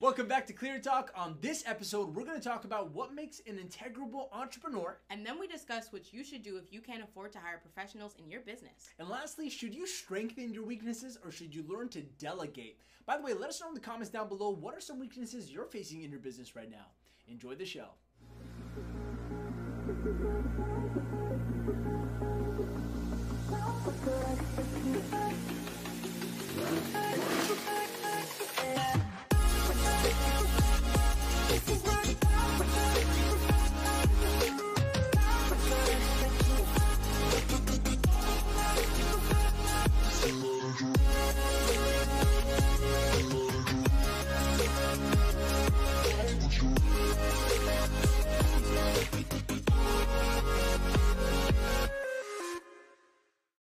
Welcome back to Clear Talk. On this episode, we're going to talk about what makes an integrable entrepreneur. And then we discuss what you should do if you can't afford to hire professionals in your business. And lastly, should you strengthen your weaknesses or should you learn to delegate? By the way, let us know in the comments down below what are some weaknesses you're facing in your business right now. Enjoy the show. This is what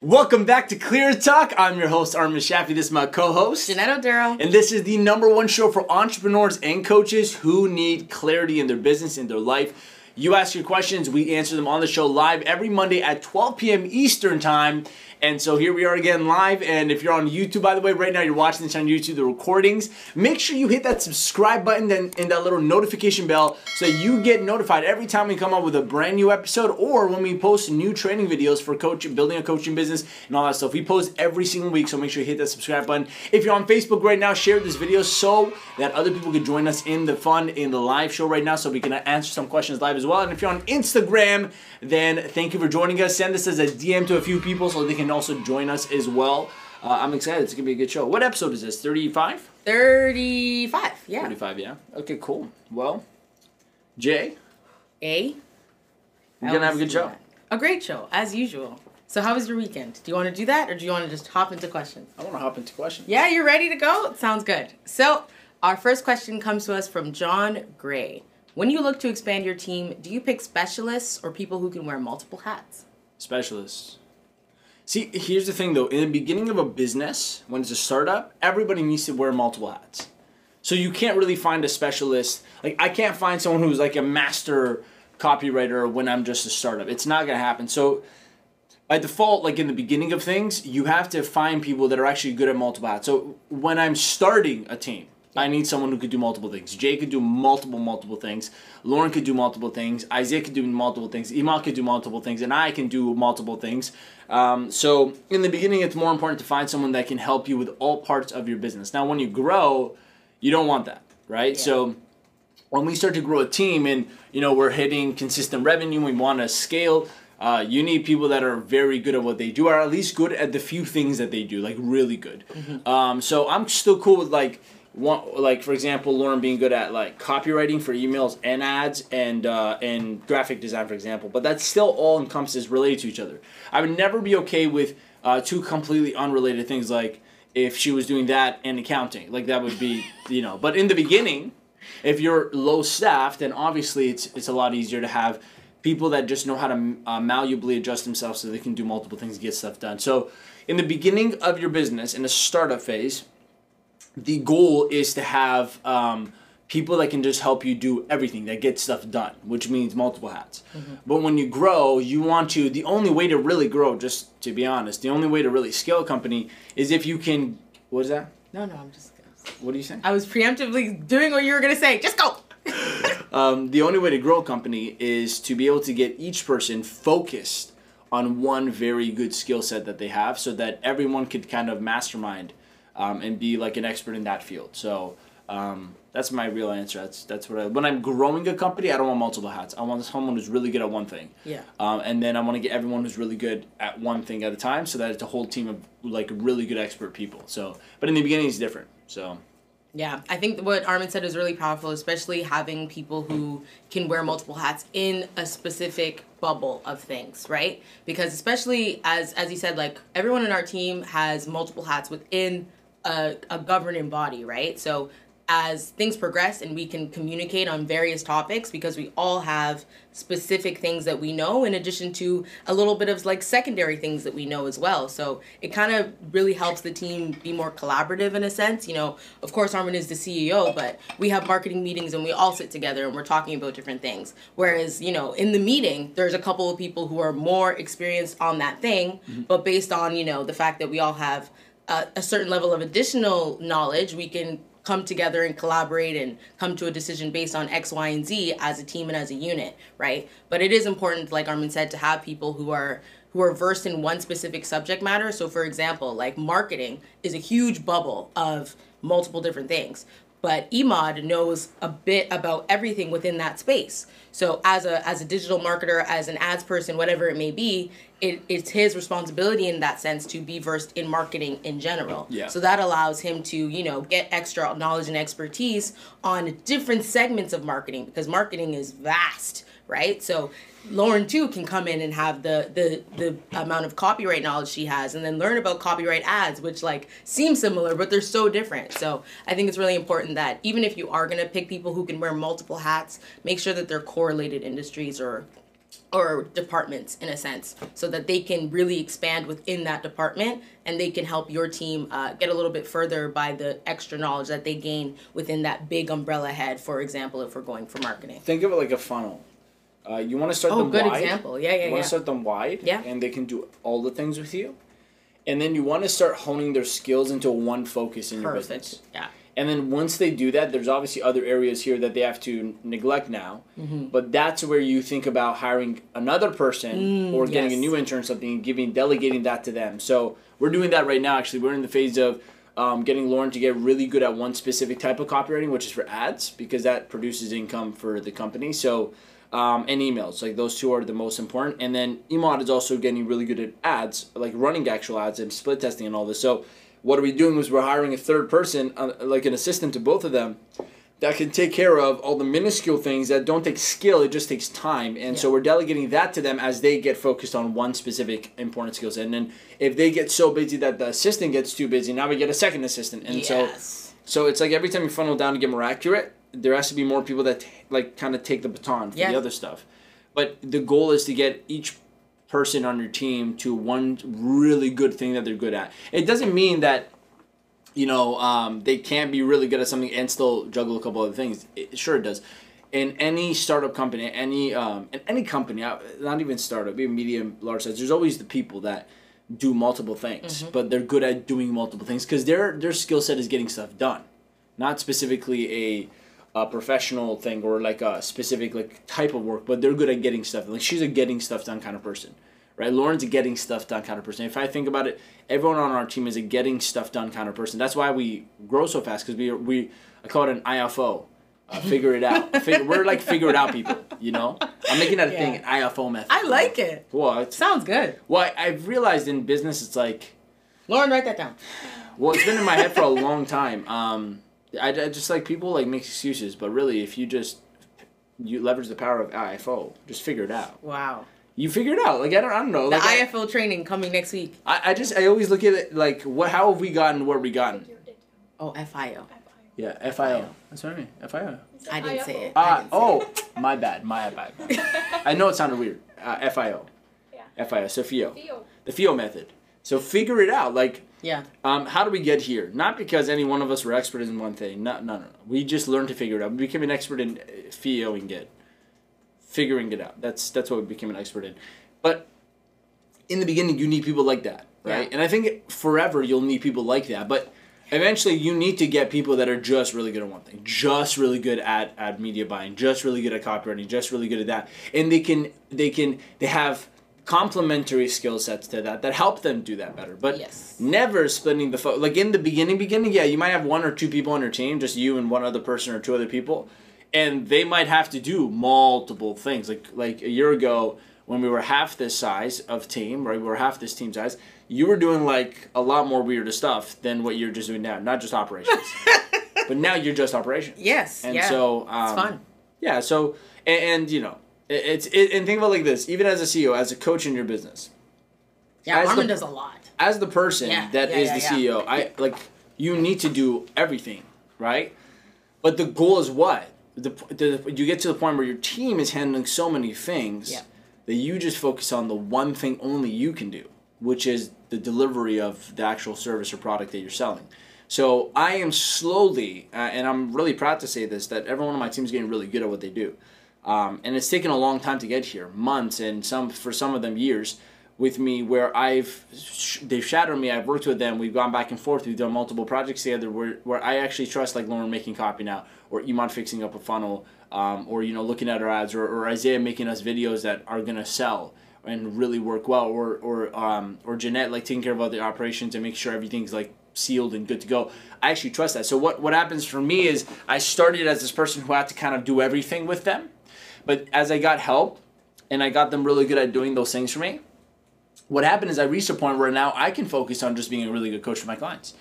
Welcome back to Clear Talk. I'm your host, Armin Shafi. This is my co-host. Jeanette Odero. And this is the number one show for entrepreneurs and coaches who need clarity in their business, in their life. You ask your questions, we answer them on the show live every Monday at 12 p.m. Eastern Time. And so here we are again live. And if you're on YouTube, by the way, right now you're watching this on YouTube, the recordings, make sure you hit that subscribe button and, and that little notification bell so you get notified every time we come up with a brand new episode or when we post new training videos for coaching, building a coaching business and all that stuff. We post every single week, so make sure you hit that subscribe button. If you're on Facebook right now, share this video so that other people can join us in the fun, in the live show right now so we can answer some questions live as well. And if you're on Instagram, then thank you for joining us. Send this as a DM to a few people so they can also join us as well. Uh, I'm excited. It's going to be a good show. What episode is this? 35? 35, yeah. 35, yeah. Okay, cool. Well, Jay, A. we're going to have a good show. A great show, as usual. So how was your weekend? Do you want to do that or do you want to just hop into questions? I want to hop into questions. Yeah, you're ready to go? Sounds good. So our first question comes to us from John Gray. When you look to expand your team, do you pick specialists or people who can wear multiple hats? Specialists. See, here's the thing though. In the beginning of a business, when it's a startup, everybody needs to wear multiple hats. So you can't really find a specialist. Like I can't find someone who's like a master copywriter when I'm just a startup. It's not gonna happen. So by default, like in the beginning of things, you have to find people that are actually good at multiple hats. So when I'm starting a team, I need someone who could do multiple things. Jay could do multiple, multiple things. Lauren could do multiple things. Isaiah could do multiple things. Iman could do multiple things. And I can do multiple things. Um, so in the beginning, it's more important to find someone that can help you with all parts of your business. Now, when you grow, you don't want that, right? Yeah. So when we start to grow a team and you know we're hitting consistent revenue, we want to scale. Uh, you need people that are very good at what they do, or at least good at the few things that they do, like really good. Um, so I'm still cool with like one, like for example, Lauren being good at like copywriting for emails and ads and uh, and graphic design, for example. But that still all encompasses related to each other. I would never be okay with uh, two completely unrelated things, like if she was doing that and accounting, like that would be you know. But in the beginning, if you're low staffed, then obviously it's it's a lot easier to have people that just know how to uh, malleably adjust themselves so they can do multiple things get stuff done. So in the beginning of your business, in a startup phase, the goal is to have um, people that can just help you do everything that gets stuff done which means multiple hats but when you grow you want to the only way to really grow just to be honest the only way to really scale a company is if you can what is that No, no, I'm just. what are you saying I was preemptively doing what you were gonna say. Just go. um, the only way to grow a company is to be able to get each person focused on one very good skill set that they have so that everyone could kind of mastermind um, and be like an expert in that field. So um, that's my real answer. That's that's what I, when i'm growing a company i don't want multiple hats. I want someone who's really good at one thing. Yeah. um, and then i want to get everyone who's really good at one thing at a time so that it's a whole team of like really good expert people. So but in the beginning it's different. So. Yeah, I think what Armin said is really powerful, especially having people who can wear multiple hats in a specific bubble of things, right? Because especially as as he said, like everyone in our team has multiple hats within a, a governing body, right? So as things progress and we can communicate on various topics because we all have specific things that we know in addition to a little bit of like secondary things that we know as well. So it kind of really helps the team be more collaborative in a sense. You know of course armin is the ceo but we have marketing meetings and we all sit together and we're talking about different things. Whereas you know in the meeting there's a couple of people who are more experienced on that thing mm-hmm. but based on you know the fact that we all have a, certain level of additional knowledge we can come together and collaborate and come to a decision based on X, Y, and Z as a team and as a unit, right? But it is important, like Armin said, to have people who are who are versed in one specific subject matter. So, for example, like marketing is a huge bubble of multiple different things but Emad knows a bit about everything within that space. So as a as a digital marketer, as an ads person, whatever it may be, it, it's his responsibility in that sense to be versed in marketing in general. Yeah. So that allows him to, you know, get extra knowledge and expertise on different segments of marketing because marketing is vast, right? So Lauren too can come in and have the the the amount of copyright knowledge she has and then learn about copyright ads which like seem similar but they're so different. So I think it's really important that even if you are going to pick people who can wear multiple hats, make sure that they're correlated industries or or departments in a sense so that they can really expand within that department and they can help your team uh, get a little bit further by the extra knowledge that they gain within that big umbrella head for example if we're going for marketing Think of it like a funnel. Uh, you want to start oh them good wide. example yeah yeah You want yeah to start them wide, Yeah. and they can do all the things with you. And then you want to start honing their skills into one focus in your business. perfect yeah And then once they do that, there's obviously other areas here that they have to neglect now. Mm-hmm. But that's where you think about hiring another person or getting Mm, yes. a new intern or something and giving delegating that to them. So we're doing that right now. Actually, we're in the phase of um, getting Lauren to get really good at one specific type of copywriting, which is for ads, because that produces income for the company. So um, and emails, like those two are the most important. And then Emod is also getting really good at ads, like running actual ads and split testing and all this. So what are we doing is we're hiring a third person, uh, like an assistant to both of them, that can take care of all the minuscule things that don't take skill, it just takes time. And so we're delegating that to them as they get focused on one specific important skill set. And then if they get so busy that the assistant gets too busy, now we get a second assistant. And so so it's like every time you funnel down to get more accurate, there has to be more people that like kind of take the baton for Yeah. the other stuff. But the goal is to get each person on your team to one really good thing that they're good at. It doesn't mean that you know um, they can't be really good at something and still juggle a couple other things. It, sure, it does. In any startup company, any um, in any company, uh, not even startup, even medium, large size, there's always the people that do multiple things, but they're good at doing multiple things because their their skill set is getting stuff done, not specifically a, a professional thing or like a specific like type of work, but they're good at getting stuff. Like she's a getting stuff done kind of person, right? Lauren's a getting stuff done kind of person. If I think about it, everyone on our team is a getting stuff done kind of person. That's why we grow so fast because we we I call it an IFO. Uh, figure it out. Figure, we're like figure it out people, you know. I'm making that a thing, an IFO method. i like it Well, it's, sounds good well, I- I've realized in business, it's like lauren write that down well, it's been in my head for a long time. Um, I, I just like people like make excuses, but really, if you just you leverage the power of IFO, just figure it out. wow You figure it out. Like I don't, I don't know. the Like, I, training coming next week I, I just, I always look at it like, what? How have we gotten where we gotten? oh fio Yeah, FIO. That's what I mean. FIO. i didn't say it I Ah, didn't say oh, it. my bad, my bad. I know it sounded weird. Uh, FIO. Yeah. FIO. So FIO. Theo. The FIO method. So figure it out. Like, yeah Um, how do we get here? Not because any one of us were expert in one thing. No, no, no. We just learned to figure it out. We became an expert in uh, FIOing it, figuring it out. That's that's what we became an expert in. But in the beginning, you need people like that, right? Yeah. And I think forever you'll need people like that. But eventually, you need to get people that are just really good at one thing, just really good at at media buying, just really good at copywriting, just really good at that, and they can they can they have complementary skill sets to that that help them do that better. But Yes. never splitting the fo- like in the beginning beginning yeah you might have one or two people on your team just you and one other person or two other people and they might have to do multiple things like like a year ago when we were half this size of team right we were half this team size you were doing like a lot more weirder stuff than what you're just doing now not just operations but now you're just operations yes and yeah. so um, it's fun yeah so and, and you know it, it's it, and think about it like this even as a ceo as a coach in your business yeah as the- does a lot as the person Yeah, that yeah, is yeah, the. CEO, I like you need to do everything, right? But the goal is what? The, the you get to the point where your team is handling so many things that you just focus on the one thing only you can do, which is the delivery of the actual service or product that you're selling. So I am slowly, uh, and I'm really proud to say this, that everyone on my team is getting really good at what they do. Um, and it's taken a long time to get here, months, and some for some of them years. with me where I've they've shadowed me. I've worked with them. We've gone back and forth. We've done multiple projects together where, where I actually trust like Lauren making copy now or Iman fixing up a funnel um, or you know looking at our ads or, or Isaiah making us videos that are gonna sell and really work well or or um, or Jeanette like taking care of the operations and make sure everything's like sealed and good to go. I actually trust that. So what what happens for me is I started as this person who had to kind of do everything with them, but as I got help and I got them really good at doing those things for me, what happened is I reached a point where now I can focus on just being a really good coach for my clients.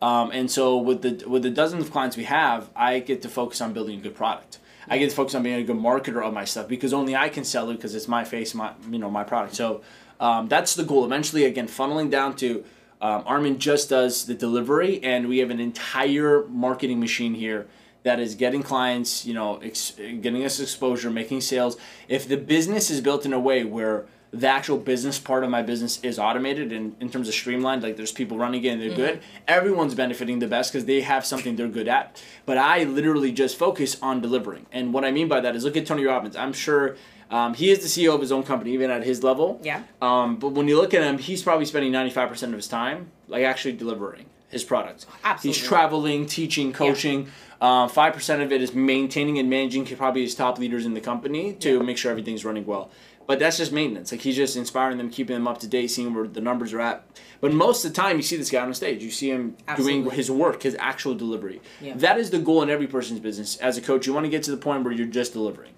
Um, and so with the with the dozens of clients we have, I get to focus on building a good product. I get to focus on being a good marketer of my stuff because only I can sell it because it's my face, my you know my product. So um, that's the goal. Eventually, again, funneling down to um, Armin just does the delivery, and we have an entire marketing machine here that is getting clients, you know, ex- getting us exposure, making sales. If the business is built in a way where the actual business part of my business is automated and in terms of streamlined like there's people running it and they're mm-hmm. good everyone's benefiting the best because they have something they're good at but i literally just focus on delivering and what i mean by that is look at tony robbins i'm sure um, he is the ceo of his own company even at his level yeah um, but when you look at him he's probably spending 95% of his time like actually delivering his products Absolutely. he's traveling teaching coaching yeah. Uh, five percent of it is maintaining and managing probably his top leaders in the company to yeah. make sure everything's running well. But that's just maintenance. Like he's just inspiring them, keeping them up to date, seeing where the numbers are at. But most of the time, you see this guy on the stage. You see him Absolutely. doing his work, his actual delivery. Yeah. That is the goal in every person's business. As a coach, you want to get to the point where you're just delivering.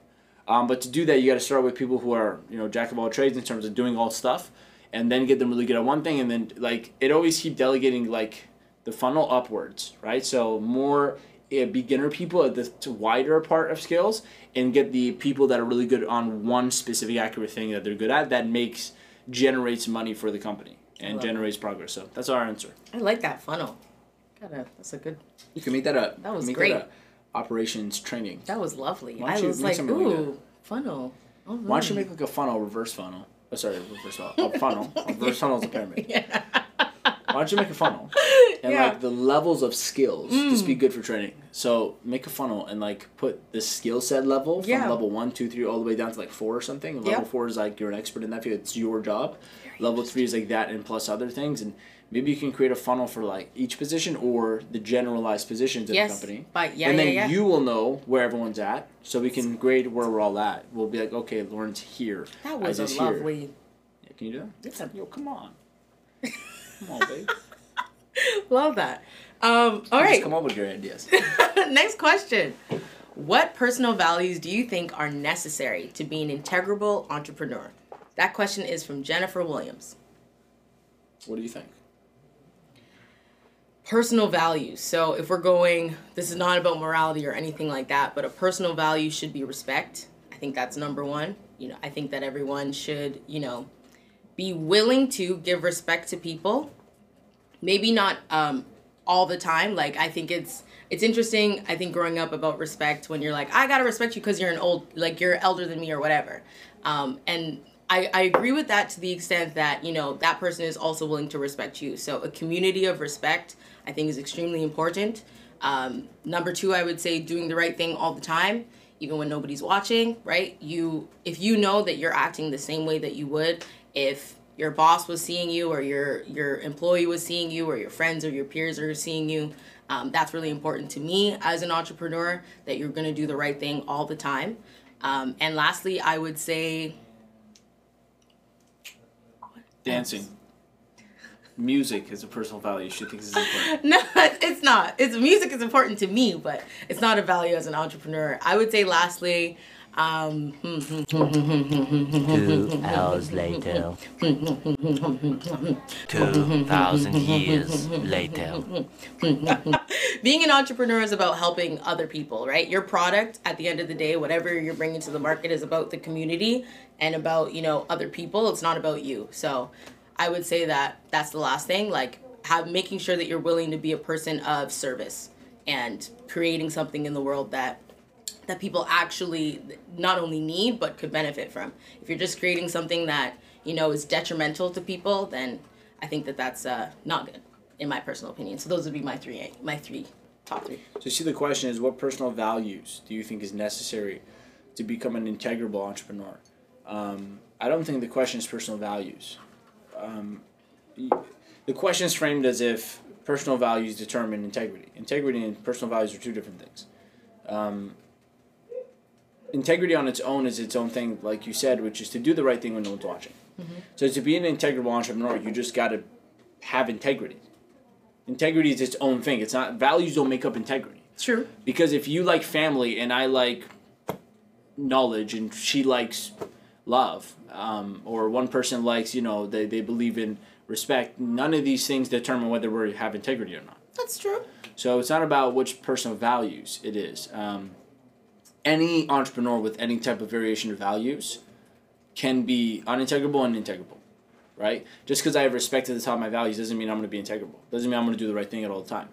Um, but to do that, you got to start with people who are, you know, jack of all trades in terms of doing all stuff, and then get them really good at one thing, and then like it always keep delegating like the funnel upwards, right? So more uh, Eh, beginner people at the wider part of skills and get the people that are really good on one specific accurate thing that they're good at that makes generates money for the company and generates that. progress. So that's our answer. I like that funnel. Gotta, that's a good. You can make that up. That was great. That operations training. That was lovely. I was like, ooh, really funnel. Oh, Why don't you make like a funnel, reverse funnel? Oh, sorry, reverse funnel. A funnel. A reverse funnel is a pyramid. Yeah. Why don't you make a funnel? And yeah. like the levels of skills mm. just be good for training. So make a funnel and like put the skill set level from yeah. level one, two, three, all the way down to like four or something. Level four is like you're an expert in that field. It's your job. Very level three is like that and plus other things. And maybe you can create a funnel for like each position or the generalized positions in yes, the company. But yeah, and then yeah, yeah. you will know where everyone's at, so we can grade where we're all at. We'll be like, okay, Lauren's here. That was a lovely. Yeah, can you do that? Yeah. Yo, come on. Come on, babe. Love that. Um, all right. come up with your ideas. Next question. What personal values do you think are necessary to be an integral entrepreneur? That question is from Jennifer Williams. What do you think? Personal values. So, if we're going, this is not about morality or anything like that, but a personal value should be respect. I think that's number one. You know, I think that everyone should, you know, be willing to give respect to people maybe not um, all the time. Like I think it's it's interesting. I think growing up about respect when you're like I gotta respect you because you're an old like you're elder than me or whatever. Um, and I, I agree with that to the extent that you know that person is also willing to respect you. So a community of respect I think is extremely important. Um, number two, I would say doing the right thing all the time, even when nobody's watching. Right? You if you know that you're acting the same way that you would if your boss was seeing you or your your employee was seeing you or your friends or your peers are seeing you um, that's really important to me as an entrepreneur that you're going to do the right thing all the time. Um, and lastly i would say dancing. Music is a personal value. She thinks is important. No it's not. It's music is important to me but it's not a value as an entrepreneur. I would say lastly um, Two hours later. Two thousand years later. Being an entrepreneur is about helping other people, right? Your product, at the end of the day, whatever you're bringing to the market, is about the community and about you know other people. It's not about you. So, I would say that that's the last thing. Like, have making sure that you're willing to be a person of service and creating something in the world that that people actually not only need but could benefit from. If you're just creating something that you know is detrimental to people, then I think that that's uh, not good, in my personal opinion. So those would be my three, my three top three. So see, the question is, what personal values do you think is necessary to become an integrable entrepreneur? Um, I don't think the question is personal values. um, the question is framed as if personal values determine integrity. Integrity and personal values are two different things. Um, integrity on its own is its own thing, like you said, which is to do the right thing when no one's watching. So to be an integrable entrepreneur, you just got to have integrity. Integrity is its own thing. It's not values don't make up integrity. True. Because if you like family and I like knowledge and she likes love, um, or one person likes, you know, they, they believe in respect, none of these things determine whether we have integrity or not. That's true. So it's not about which personal values it is. Um, any entrepreneur with any type of variation of values can be unintegrable and integrable, right? Just because I have respect at the top of my values doesn't mean I'm going to be integrable. Doesn't mean I'm going to do the right thing at all the time.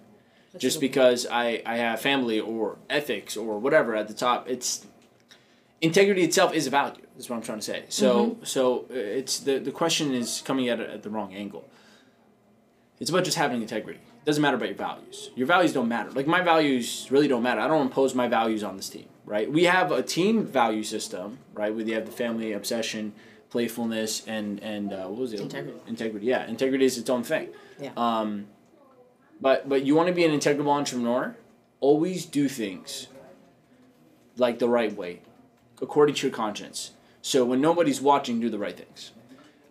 That's Just because I, I have family or ethics or whatever at the top, it's integrity itself is a value. Is what I'm trying to say. So so uh, it's the the question is coming at it at the wrong angle. It's about just having integrity. It doesn't matter about your values. Your values don't matter. Like my values really don't matter. I don't impose my values on this team, right? We have a team value system, right? We have the family obsession, playfulness, and and uh, what was it? Integrity. Integrity. Yeah, integrity is its own thing. Yeah. Um, but but you want to be an integrable entrepreneur. Always do things like the right way, according to your conscience. So when nobody's watching, do the right things.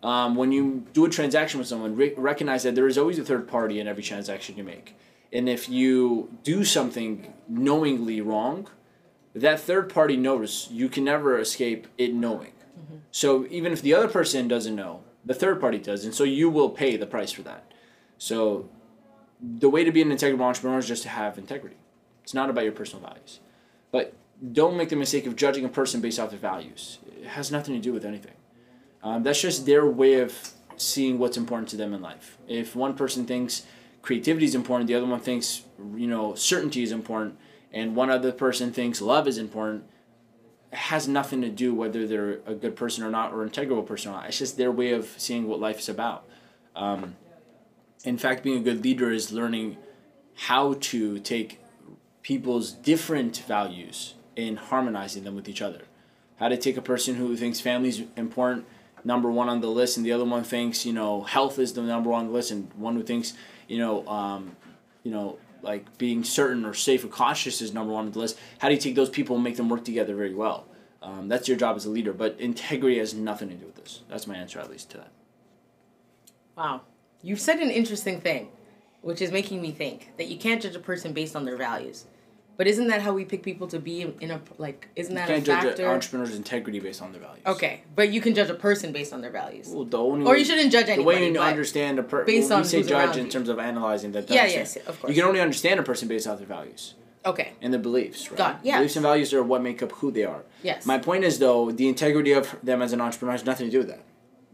Um, when you do a transaction with someone, re- recognize that there is always a third party in every transaction you make. And if you do something knowingly wrong, that third party notice, you can never escape it knowing. So even if the other person doesn't know, the third party does, and so you will pay the price for that. So the way to be an integrable entrepreneur is just to have integrity. It's not about your personal values. But don't make the mistake of judging a person based off their values. It has nothing to do with anything. Um, that's just their way of seeing what's important to them in life. If one person thinks creativity is important, the other one thinks you know certainty is important, and one other person thinks love is important, it has nothing to do whether they're a good person or not or an integrable person or not. It's just their way of seeing what life is about. Um, in fact, being a good leader is learning how to take people's different values and harmonizing them with each other. How to take a person who thinks family is important, number one on the list, and the other one thinks you know health is the number one on the list, and one who thinks you know um, you know like being certain or safe or cautious is number one on the list. How do you take those people and make them work together very well? Um, that's your job as a leader, but integrity has nothing to do with this. That's my answer, at least to that. Wow. You've said an interesting thing, which is making me think that you can't judge a person based on their values. But isn't that how we pick people to be in, a like? Isn't You that can't a judge factor? an entrepreneur's integrity based on their values. okay, but you can judge a person based on their values. Well, the only Or you shouldn't judge anybody. The way you understand a person, based well, on we say judge in terms of analyzing that. Yeah, understand. yes, of course. You can only understand a person based off their values Okay. and their beliefs. Right? Yeah. Beliefs and values are what make up who they are. Yes. My point is though, the integrity of them as an entrepreneur has nothing to do with that.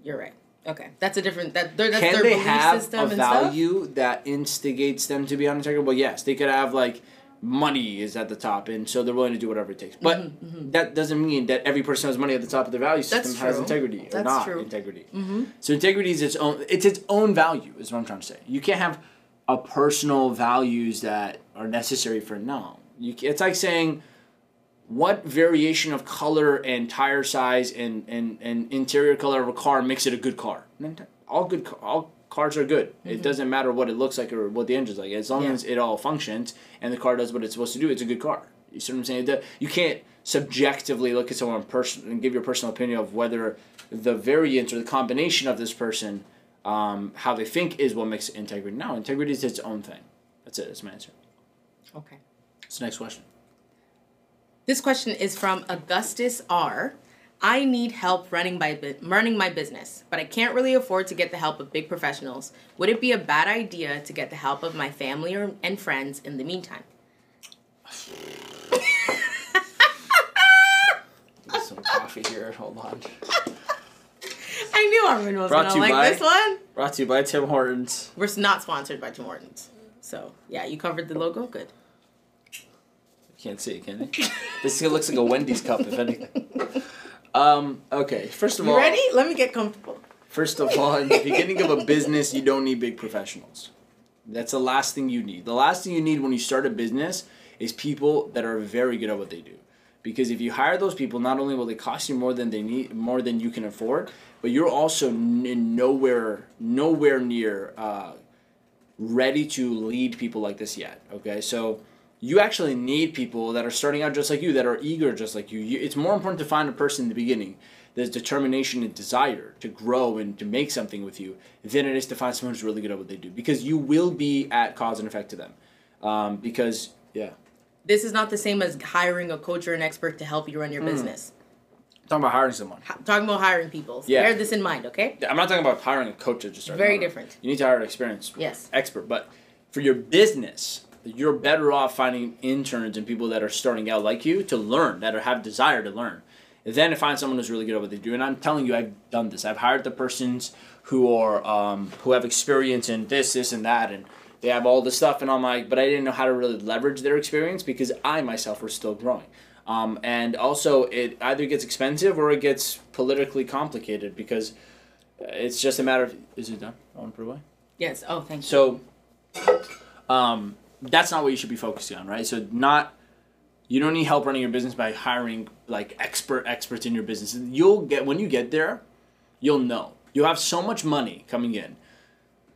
You're right. Okay, that's a different. That they're- that's Can their they belief have system a and stuff. value that instigates them to be unintegrable? Yes, they could have like money is at the top, and so they're willing to do whatever it takes. But that doesn't mean that every person who has money at the top of their value system Mm-hmm, has integrity or That's not true. integrity. So integrity is its own. It's its own value. Is what I'm trying to say. You can't have a personal values that are necessary for no. You. It's like saying. What variation of color and tire size and, and, and interior color of a car makes it a good car? All good, all cars are good. It doesn't matter what it looks like or what the engine's like. As long Yeah. as it all functions and the car does what it's supposed to do, it's a good car. You see what I'm saying? You can't subjectively look at someone person and give your personal opinion of whether the variant or the combination of this person, um, how they think is what makes integrity. No, integrity is its own thing. That's it. That's my answer. Okay. So next question? This question is from Augustus R. I need help running my running my business, but I can't really afford to get the help of big professionals. Would it be a bad idea to get the help of my family or, and friends in the meantime? Get some coffee here. Hold on. I knew Armin was Brought to gonna you like by- this one. Brought to you by Tim Hortons. We're not sponsored by Tim Hortons, so yeah, you covered the logo. Good. Can't see it, can you? this looks like a Wendy's cup, if anything. Um, okay, first of You all, ready? Let me get comfortable. First of all, in the beginning of a business, you don't need big professionals. That's the last thing you need. The last thing you need when you start a business is people that are very good at what they do. Because if you hire those people, not only will they cost you more than they need, more than you can afford, but you're also n- nowhere, nowhere near uh, ready to lead people like this yet. Okay, so you actually need people that are starting out just like you, that are eager just like you. you it's more important to find a person in the beginning there's determination and desire to grow and to make something with you than it is to find someone who's really good at what they do because you will be at cause and effect to them um, because yeah This is not the same as hiring a coach or an expert to help you run your business. talking about hiring someone H- talking about hiring people. Yeah. Bear this in mind, okay? i'm not talking about hiring a coach that just started Very different. you need to hire an experienced Yes. expert but for your business you're better off finding interns and people that are starting out like you to learn that are, have desire to learn then to find someone who's really good at what they do. And i'm telling you i've done this. I've hired the persons who are um, who have experience in this this and that and they have all the stuff and i'm like but i didn't know how to really leverage their experience because i myself was still growing. Um, and also it either gets expensive or it gets politically complicated because it's just a matter of is it done? I want to put away Yes. Oh, thank you. so, um, that's not what you should be focusing on, right? So, not you don't need help running your business by hiring like expert experts in your business. You'll get when you get there, you'll know. You'll have so much money coming in,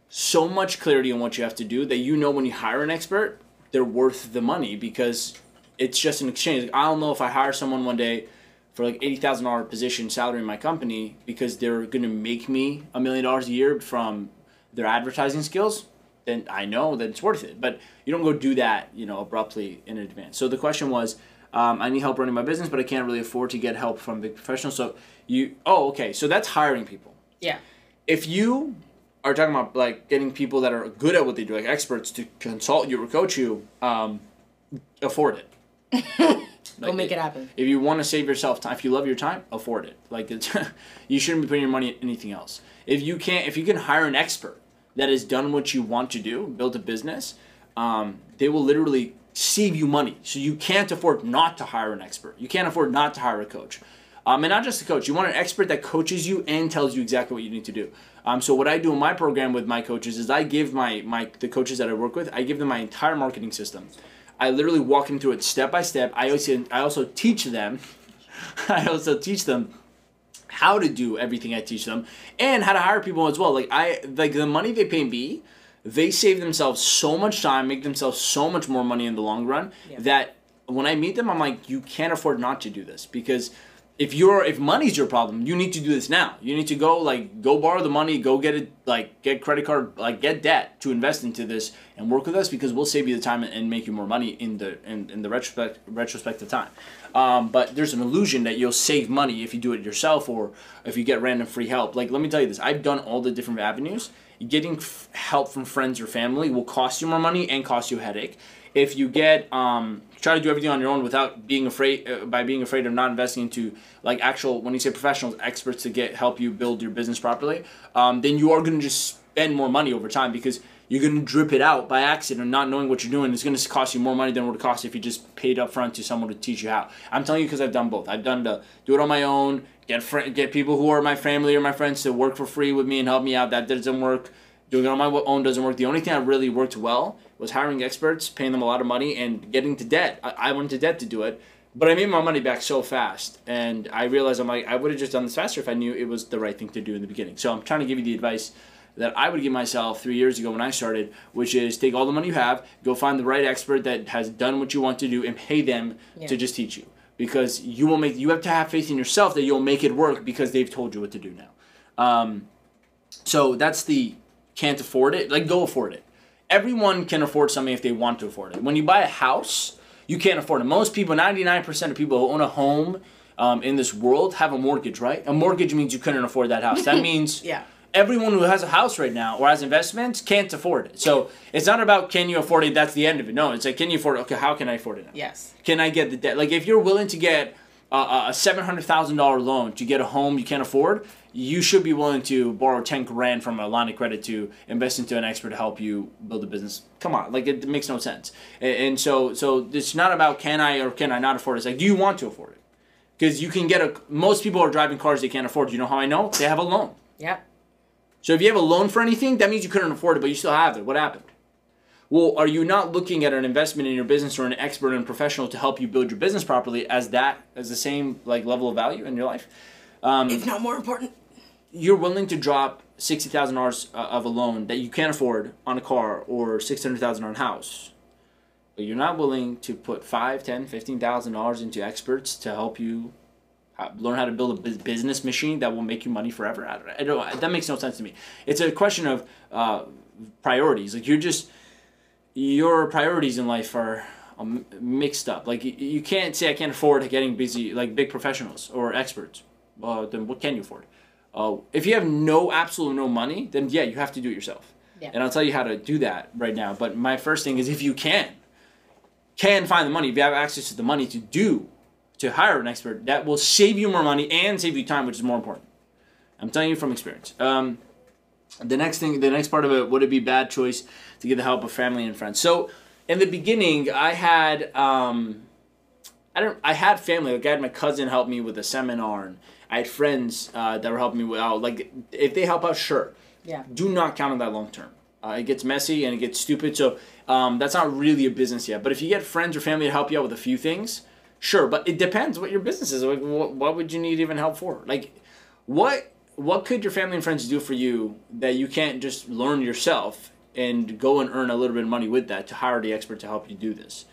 so much clarity on what you have to do that you know when you hire an expert, they're worth the money because it's just an exchange. Like, I don't know if I hire someone one day for like eighty thousand dollar position salary in my company because they're gonna make me a million dollars a year from their advertising skills, then I know that it's worth it. But you don't go do that, you know, abruptly in advance. So the question was, um, I need help running my business, but I can't really afford to get help from big professionals. So you, oh, okay, so that's hiring people. yeah. If you are talking about like getting people that are good at what they do, like experts to consult you or coach you, um, afford it. Go make it happen. If you want to save yourself time, if you love your time, afford it. Like it's, you shouldn't be putting your money in anything else. If you can't, if you can hire an expert that has done what you want to do, built a business, um, they will literally save you money. So you can't afford not to hire an expert. You can't afford not to hire a coach. Um, and not just a coach. You want an expert that coaches you and tells you exactly what you need to do. Um, so what I do in my program with my coaches is I give my my the coaches that I work with, I give them my entire marketing system. I literally walk them through it step by step. I also I also teach them. I also teach them how to do everything I teach them and how to hire people as well. Like I like the money they pay me, they save themselves so much time, make themselves so much more money in the long run Yeah. that when I meet them, I'm like, you can't afford not to do this because if you're if money's your problem, you need to do this now. You need to go like go borrow the money, go get it like get credit card, like get debt to invest into this and work with us because we'll save you the time and make you more money in the in, in the retrospect retrospective time. Um, but there's an illusion that you'll save money if you do it yourself or if you get random free help. Like let me tell you this, I've done all the different avenues. Getting f- help from friends or family will cost you more money and cost you a headache. If you get um, try to do everything on your own without being afraid uh, by being afraid of not investing into like actual when you say professionals experts to get help you build your business properly, um, then you are going to just spend more money over time because you're going to drip it out by accident, not knowing what you're doing. It's going to cost you more money than it would cost if you just paid up front to someone to teach you how. I'm telling you because I've done both. I've done the do it on my own, get fr- get people who are my family or my friends to work for free with me and help me out. That doesn't work. Doing it on my own doesn't work. The only thing that really worked well was hiring experts, paying them a lot of money, and getting to debt. I, I went to debt to do it, but I made my money back so fast, and I realized I'm like I would have just done this faster if I knew it was the right thing to do in the beginning. So I'm trying to give you the advice that I would give myself three years ago when I started, which is take all the money you have, go find the right expert that has done what you want to do, and pay them Yeah. to just teach you. Because you will make you have to have faith in yourself that you'll make it work because they've told you what to do now. Um, so that's the can't afford it. Like go afford it. Everyone can afford something if they want to afford it. When you buy a house, you can't afford it. Most people, ninety nine percent of people who own a home um, in this world have a mortgage, right? A mortgage means you couldn't afford that house. That means Yeah. everyone who has a house right now or has investments can't afford it. So it's not about can you afford it. That's the end of it. No, it's like can you afford it? Okay, how can I afford it now? Yes. Can I get the debt? Like if you're willing to get a, a seven hundred thousand dollar loan to get a home you can't afford, you should be willing to borrow ten grand from a line of credit to invest into an expert to help you build a business. Come on, like it, makes no sense. And, and so so it's not about can I or can I not afford it. It's like do you want to afford it? Because you can get a. Most people are driving cars they can't afford. You know how I know? They have a loan. Yep. So if you have a loan for anything, that means you couldn't afford it, but you still have it. What happened? Well, are you not looking at an investment in your business or an expert and professional to help you build your business properly as that as the same like level of value in your life? Um, if not more important. you're willing to drop sixty thousand dollars uh, of a loan that you can't afford on a car or six hundred thousand on a house, but you're not willing to put five, ten, fifteen thousand dollars into experts to help you learn how to build a business machine that will make you money forever. I don't, I don't that makes no sense to me. It's a question of uh, priorities. Like you're just your priorities in life are um, mixed up. Like you, you can't say I can't afford getting busy like big professionals or experts. Uh, then what can you afford? Uh, if you have no absolute no money, then yeah, you have to do it yourself. Yeah. And I'll tell you how to do that right now. But my first thing is if you can, can find the money, if you have access to the money to do, to hire an expert, that will save you more money and save you time, which is more important. I'm telling you from experience. Um, the next thing, the next part of it, would it be bad choice to get the help of family and friends? So in the beginning, I had, um, I don't, I had family. Like I had my cousin help me with a seminar, and I had friends uh, that were helping me with out. Like if they help out, sure. Yeah. Do not count on that long term. Uh, it gets messy and it gets stupid. So um, that's not really a business yet. But if you get friends or family to help you out with a few things, sure. But it depends what your business is. Like, what, what would you need even help for? Like, what what could your family and friends do for you that you can't just learn yourself and go and earn a little bit of money with that to hire the expert to help you do this?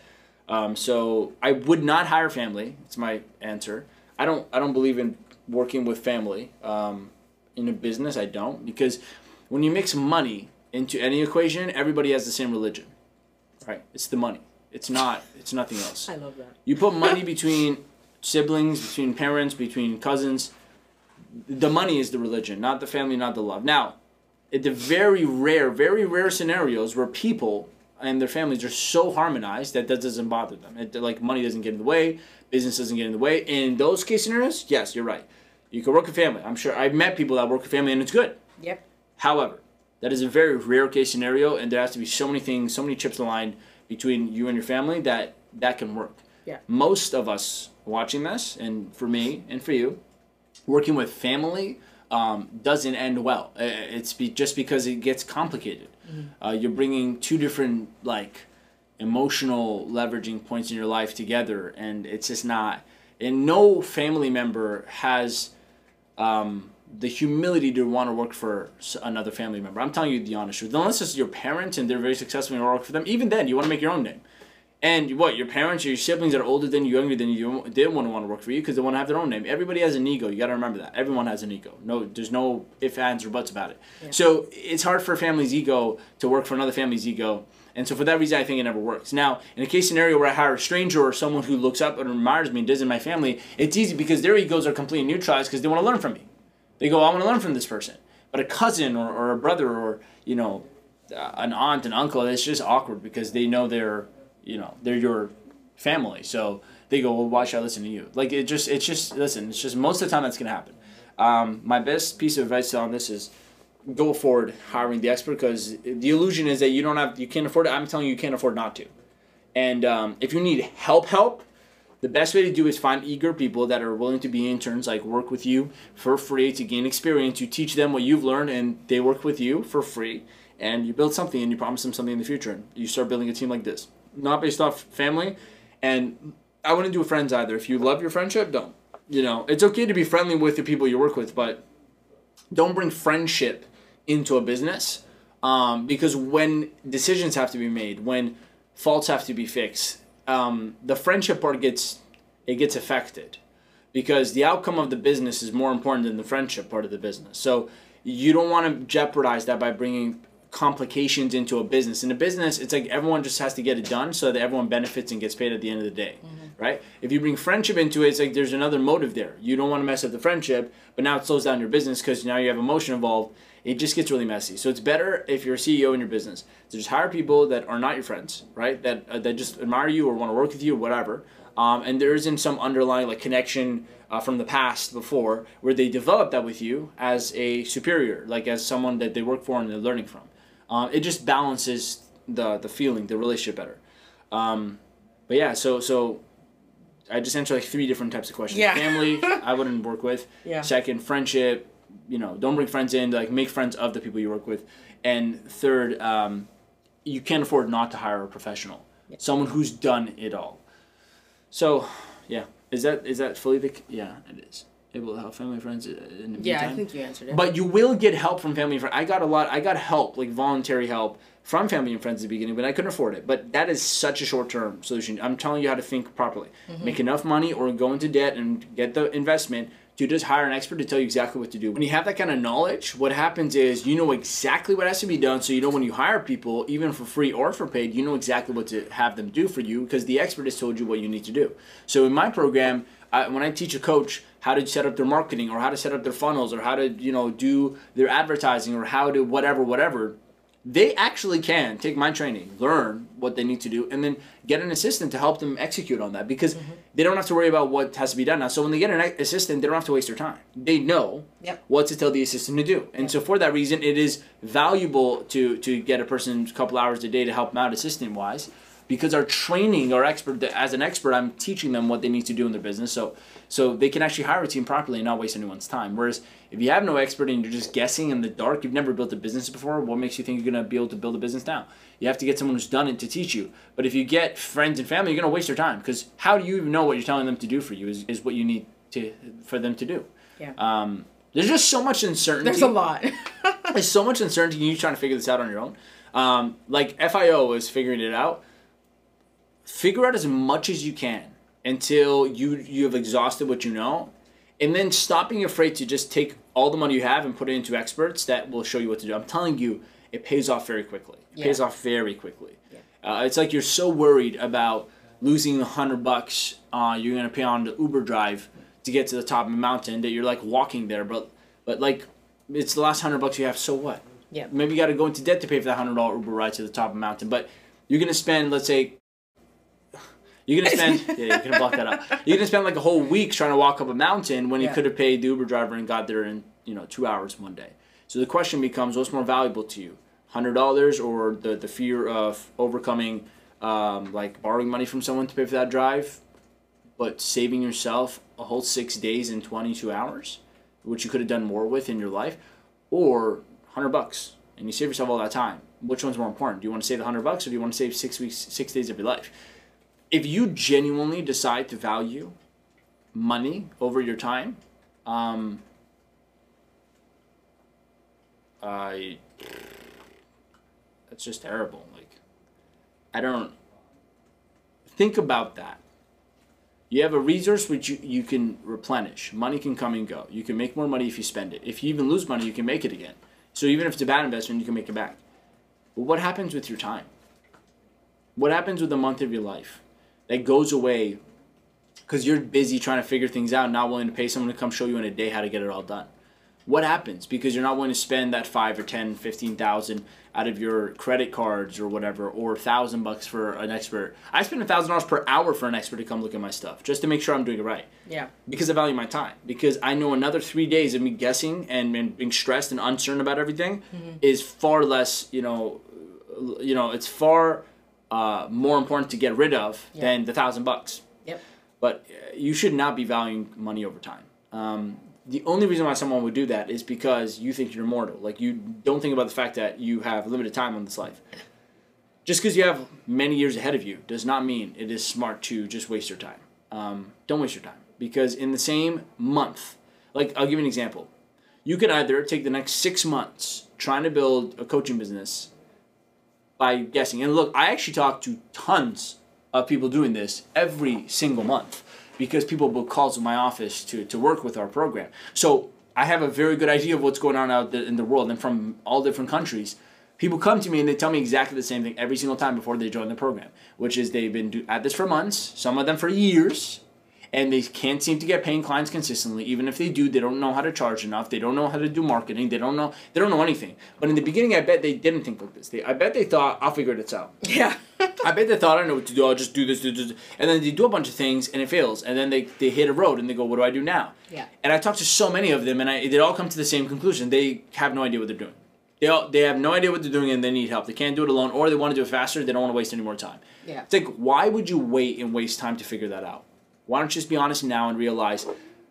Um, so I would not hire family. It's my answer. I don't. I don't believe in working with family um, in a business. I don't because when you mix money into any equation, everybody has the same religion, right? It's the money. It's not. It's nothing else. I love that. You put money between siblings, between parents, between cousins. The money is the religion, not the family, not the love. Now, the very rare, very rare scenarios where people and their families are so harmonized that that doesn't bother them. It, like money doesn't get in the way, business doesn't get in the way. In those case scenarios, yes, you're right. You can work with family. I'm sure I've met people that work with family and it's good. Yep. However, that is a very rare case scenario, and there has to be so many things, so many chips aligned between you and your family that that can work. Yeah. Most of us watching this, and for me and for you, working with family um, doesn't end well. It's be, just because it gets complicated. Uh, you're bringing two different like emotional leveraging points in your life together, and it's just not. And no family member has um, the humility to want to work for another family member. I'm telling you the honest truth. Unless it's your parents and they're very successful and you work for them, even then you want to make your own name. And what your parents or your siblings that are older than you, younger than you, they want to want to work for you because they want to have their own name. Everybody has an ego. You got to remember that. Everyone has an ego. No, there's no ifs, ands, or buts about it. So it's hard for a family's ego to work for another family's ego. And so for that reason, I think it never works. Now, in a case scenario where I hire a stranger or someone who looks up and admires me and does in my family, it's easy because their egos are completely neutralized because they want to learn from me. They go, I want to learn from this person. But a cousin or, or a brother or, you know, uh, an aunt and uncle, it's just awkward because they know they're, you know, they're your family. So they go, well, why should I listen to you? Like, it just, it's just, listen, it's just most of the time that's to happen. Um, my best piece of advice on this is go forward hiring the expert because the illusion is that you don't have, you can't afford it. I'm telling you, you can't afford not to. And um, if you need help, help, the best way to do is find eager people that are willing to be interns, like work with you for free to gain experience. You teach them what you've learned, and they work with you for free. And you build something, and you promise them something in the future. And you start building a team like this, not based off family. And I wouldn't do friends either. If you love your friendship, don't. You know, it's okay to be friendly with the people you work with, but don't bring friendship into a business um, because when decisions have to be made, when faults have to be fixed, um, the friendship part gets it gets affected because the outcome of the business is more important than the friendship part of the business. So you don't want to jeopardize that by bringing complications into a business. In a business, it's like everyone just has to get it done so that everyone benefits and gets paid at the end of the day, right? If you bring friendship into it, it's like there's another motive there. You don't want to mess up the friendship, but now it slows down your business because now you have emotion involved. It just gets really messy. So it's better if you're a CEO in your business to just hire people that are not your friends, right? That uh, that just admire you or want to work with you or whatever. Um, and there isn't some underlying like connection uh, from the past before where they develop that with you as a superior, like as someone that they work for and they're learning from. Um, it just balances the the feeling, the relationship better. Um, but yeah, so so I just answered like three different types of questions. Yeah. Family, I wouldn't work with. Yeah. Second, friendship. You know, don't bring friends in. Like make friends of the people you work with. And third, um, you can't afford not to hire a professional, someone who's done it all. So, yeah, is that is that fully the yeah it is able to help family and friends uh, in the Yeah, I meantime? think you answered it. But you will get help from family and friends. I got a lot. I got help, like voluntary help from family and friends at the beginning, but I couldn't afford it. But that is such a short term solution. I'm telling you how to think properly. Make enough money or go into debt and get the investment to just hire an expert to tell you exactly what to do. When you have that kind of knowledge, what happens is you know exactly what has to be done. So you know when you hire people, even for free or for paid, you know exactly what to have them do for you because the expert has told you what you need to do. So in my program, I, when I teach a coach how to set up their marketing or how to set up their funnels or how to you know do their advertising or how to whatever whatever. They actually can take my training learn what they need to do and then get an assistant to help them execute on that because mm-hmm. they don't have to worry about what has to be done. Now so when they get an assistant they don't have to waste their time. They know Yep. what to tell the assistant to do. And so for that reason it is valuable to to get a person a couple hours a day to help them out assistant wise because our training our expert as an expert i'm teaching them what they need to do in their business so so they can actually hire a team properly and not waste anyone's time whereas if you have no expert and you're just guessing in the dark you've never built a business before what makes you think you're going to be able to build a business now you have to get someone who's done it to teach you but if you get friends and family you're going to waste your time because how do you even know what you're telling them to do for you is, is what you need to for them to do yeah. um, there's just so much uncertainty There's a lot. there's so much uncertainty in you trying to figure this out on your own. Um, like FIO is figuring it out. Figure out as much as you can until you you have exhausted what you know, and then stop being afraid to just take all the money you have and put it into experts that will show you what to do. I'm telling you, it pays off very quickly. It Yeah. pays off very quickly. Uh, it's like you're so worried about losing a hundred bucks uh, you're gonna pay on the Uber drive to get to the top of the mountain that you're like walking there, but but like it's the last hundred bucks you have. So what? Yeah. Maybe you got to go into debt to pay for that hundred dollar Uber ride to the top of a mountain, but you're gonna spend let's say. You're gonna spend yeah, you're gonna block that out. You're gonna spend like a whole week trying to walk up a mountain when you could have paid the Uber driver and got there in you know two hours one day. So the question becomes, what's more valuable to you, hundred dollars or the the fear of overcoming, um, like borrowing money from someone to pay for that drive, but saving yourself a whole six days and twenty two hours, which you could have done more with in your life, or hundred bucks and you save yourself all that time. Which one's more important? Do you want to save the hundred bucks or do you want to save six weeks, six days of your life? If you genuinely decide to value money over your time, um, I that's just terrible. Like, I don't think about that. You have a resource which you, you can replenish. Money can come and go. You can make more money if you spend it. If you even lose money, you can make it again. So even if it's a bad investment, you can make it back. But what happens with your time? What happens with a month of your life that goes away because you're busy trying to figure things out, not willing to pay someone to come show you in a day how to get it all done? What happens because you're not willing to spend that five or ten, fifteen thousand out of your credit cards or whatever, or thousand bucks for an expert? I spend a thousand dollars per hour for an expert to come look at my stuff just to make sure I'm doing it right yeah. because I value my time. Because I know another three days of me guessing and, and being stressed and uncertain about everything mm-hmm. is far less, you know, you know, it's far uh, more important to get rid of Yeah. than the thousand bucks. Yep. But uh, you should not be valuing money over time. Um, the only reason why someone would do that is because you think you're mortal. Like you don't think about the fact that you have limited time on this life. Just because you have many years ahead of you does not mean it is smart to just waste your time. Um, don't waste your time because in the same month, like I'll give you an example. You could either take the next six months trying to build a coaching business by guessing. And look, I actually talk to tons of people doing this every single month because people book calls in my office to, to work with our program. So I have a very good idea of what's going on out in the world and from all different countries. People come to me and they tell me exactly the same thing every single time before they join the program, which is they've been do- at this for months, some of them for years, and they can't seem to get paying clients consistently. Even if they do, they don't know how to charge enough. They don't know how to do marketing. They don't know. They don't know anything. But in the beginning, I bet they didn't think like this. They, I bet they thought, "I'll figure this out." Yeah. I bet they thought I know what to do. I'll just do this, do this, and then they do a bunch of things and it fails, and then they, they hit a road and they go, "What do I do now?" Yeah. And I talked to so many of them, and I, they all come to the same conclusion: they have no idea what they're doing. They all, they have no idea what they're doing, and they need help. They can't do it alone, or they want to do it faster. They don't want to waste any more time. Yeah. It's like, why would you wait and waste time to figure that out? Why don't you just be honest now and realize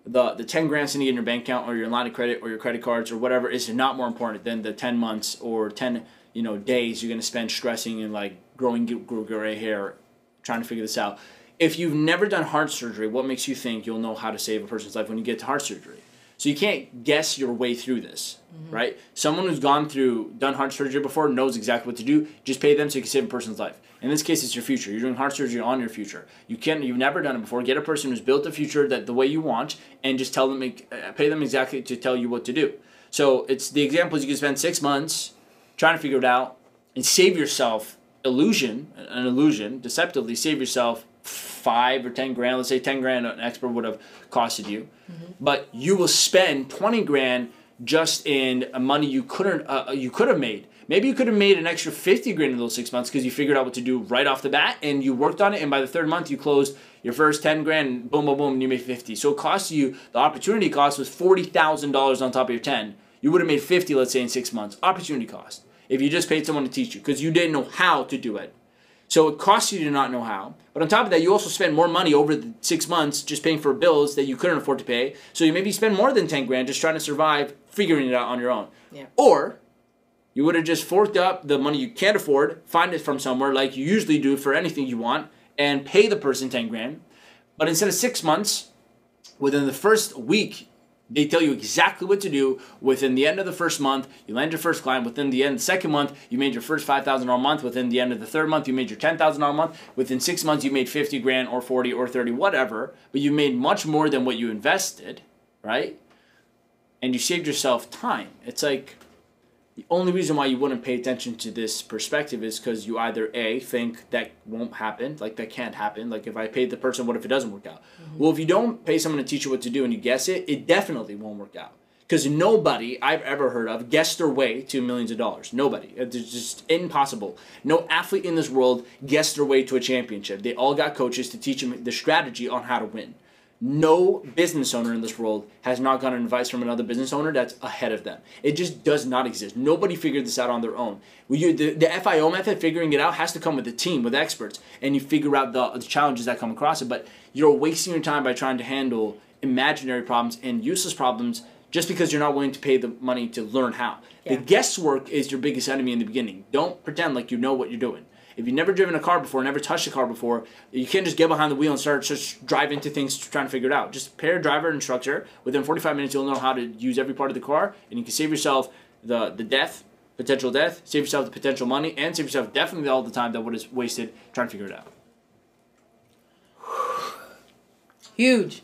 the the ten grand sitting in your bank account or your line of credit or your credit cards or whatever is not more important than the ten months or ten you know days you're going to spend stressing and like growing gray hair trying to figure this out. If you've never done heart surgery what makes you think you'll know how to save a person's life when you get to heart surgery? So you can't guess your way through this mm-hmm. right? Someone who's gone through done heart surgery before knows exactly what to do. Just pay them so you can save a person's life in this case it's your future you're doing heart surgery on your future you can't you've never done it before get a person who's built a future that the way you want and just tell them uh, pay them exactly to tell you what to do so it's the example is you can spend six months trying to figure it out and save yourself illusion, an illusion, deceptively save yourself five or ten grand. Let's say ten grand an expert would have costed you, but you will spend twenty grand just in money you couldn't uh, you could have made. Maybe you could have made an extra fifty grand in those six months because you figured out what to do right off the bat and you worked on it. And by the third month, you closed your first ten grand. Boom, boom, boom, and you made fifty. So it cost you the opportunity cost was forty thousand dollars on top of your ten. You would have made fifty, let's say, in six months. Opportunity cost if you just paid someone to teach you because you didn't know how to do it. So it costs you to not know how. But on top of that, you also spend more money over the six months just paying for bills that you couldn't afford to pay. So you maybe spend more than 10 grand just trying to survive, figuring it out on your own. Yeah. Or you would have just forked up the money you can't afford, find it from somewhere like you usually do for anything you want, and pay the person 10 grand. But instead of six months, within the first week, they tell you exactly what to do. Within the end of the first month, you land your first client. Within the end of the second month, you made your first five thousand dollar month. Within the end of the third month, you made your ten thousand dollar month. Within six months, you made fifty grand or forty or thirty, whatever. But you made much more than what you invested, right? And you saved yourself time. It's like the only reason why you wouldn't pay attention to this perspective is because you either a think that won't happen, like that can't happen. Like if I paid the person, what if it doesn't work out? Mm-hmm. Well, if you don't pay someone to teach you what to do and you guess it, it definitely won't work out. Because nobody I've ever heard of guessed their way to millions of dollars. Nobody. It's just impossible. No athlete in this world guessed their way to a championship. They all got coaches to teach them the strategy on how to win. No business owner in this world has not gotten advice from another business owner that's ahead of them. It just does not exist. Nobody figured this out on their own. You, the, the FIO method, figuring it out, has to come with a team, with experts, and you figure out the, the challenges that come across it. But you're wasting your time by trying to handle imaginary problems and useless problems just because you're not willing to pay the money to learn how. Yeah. The guesswork is your biggest enemy in the beginning. Don't pretend like you know what you're doing. If you've never driven a car before, never touched a car before, you can't just get behind the wheel and start just drive into things trying to figure it out. Just pair driver and instructor. Within 45 minutes, you'll know how to use every part of the car, and you can save yourself the, the death, potential death, save yourself the potential money, and save yourself definitely all the time that would is wasted trying to figure it out. Huge.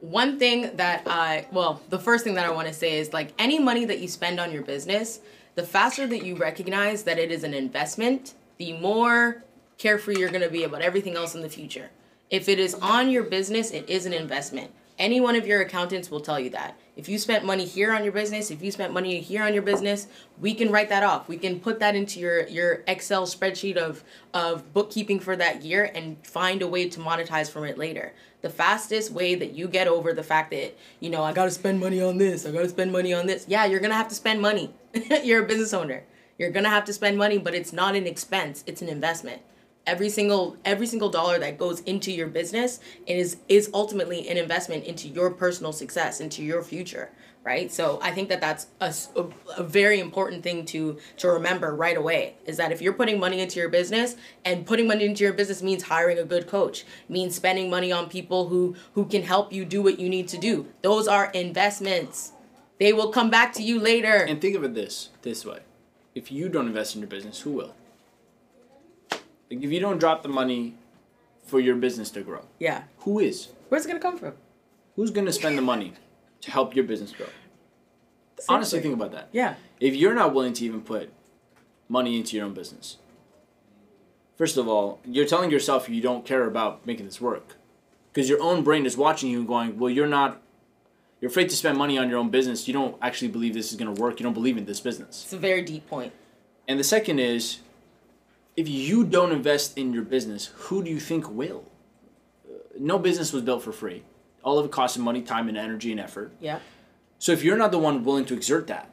One thing that I, well, the first thing that I want to say is like any money that you spend on your business, the faster that you recognize that it is an investment, the more carefree you're going to be about everything else in the future. If it is on your business, it is an investment. Any one of your accountants will tell you that. If you spent money here on your business, if you spent money here on your business, we can write that off. We can put that into your your Excel spreadsheet of of bookkeeping for that year and find a way to monetize from it later. The fastest way that you get over the fact that, you know, I got to spend money on this, I got to spend money on this. Yeah, you're to have to spend money. you're a business owner. You're going to have to spend money, but it's not an expense, it's an investment. Every single every single dollar that goes into your business is is ultimately an investment into your personal success into your future right? So i think that that's a, a very important thing to to remember right away is that if you're putting money into your business and putting money into your business means hiring a good coach means spending money on people who who can help you do what you need to do. Those are investments. They will come back to you later. And think of it this this way: if you don't invest in your business, who will? Like if you don't drop the money for your business to grow, yeah who is? where's it gonna come from Who's going to spend the money to help your business grow? Honestly, think about that. yeah If you're not willing to even put money into your own business, first of all, you're telling yourself you don't care about making this work. Because your own brain is watching you and going, well, you're not, you're afraid to spend money on your own business. You don't actually believe this is going to work. You don't believe in this business. it's a very deep point. And the second is, if you don't invest in your business, who do you think will? Uh, No business was built for free. All of it costed money, time, and energy and effort. yeah So if you're not the one willing to exert that,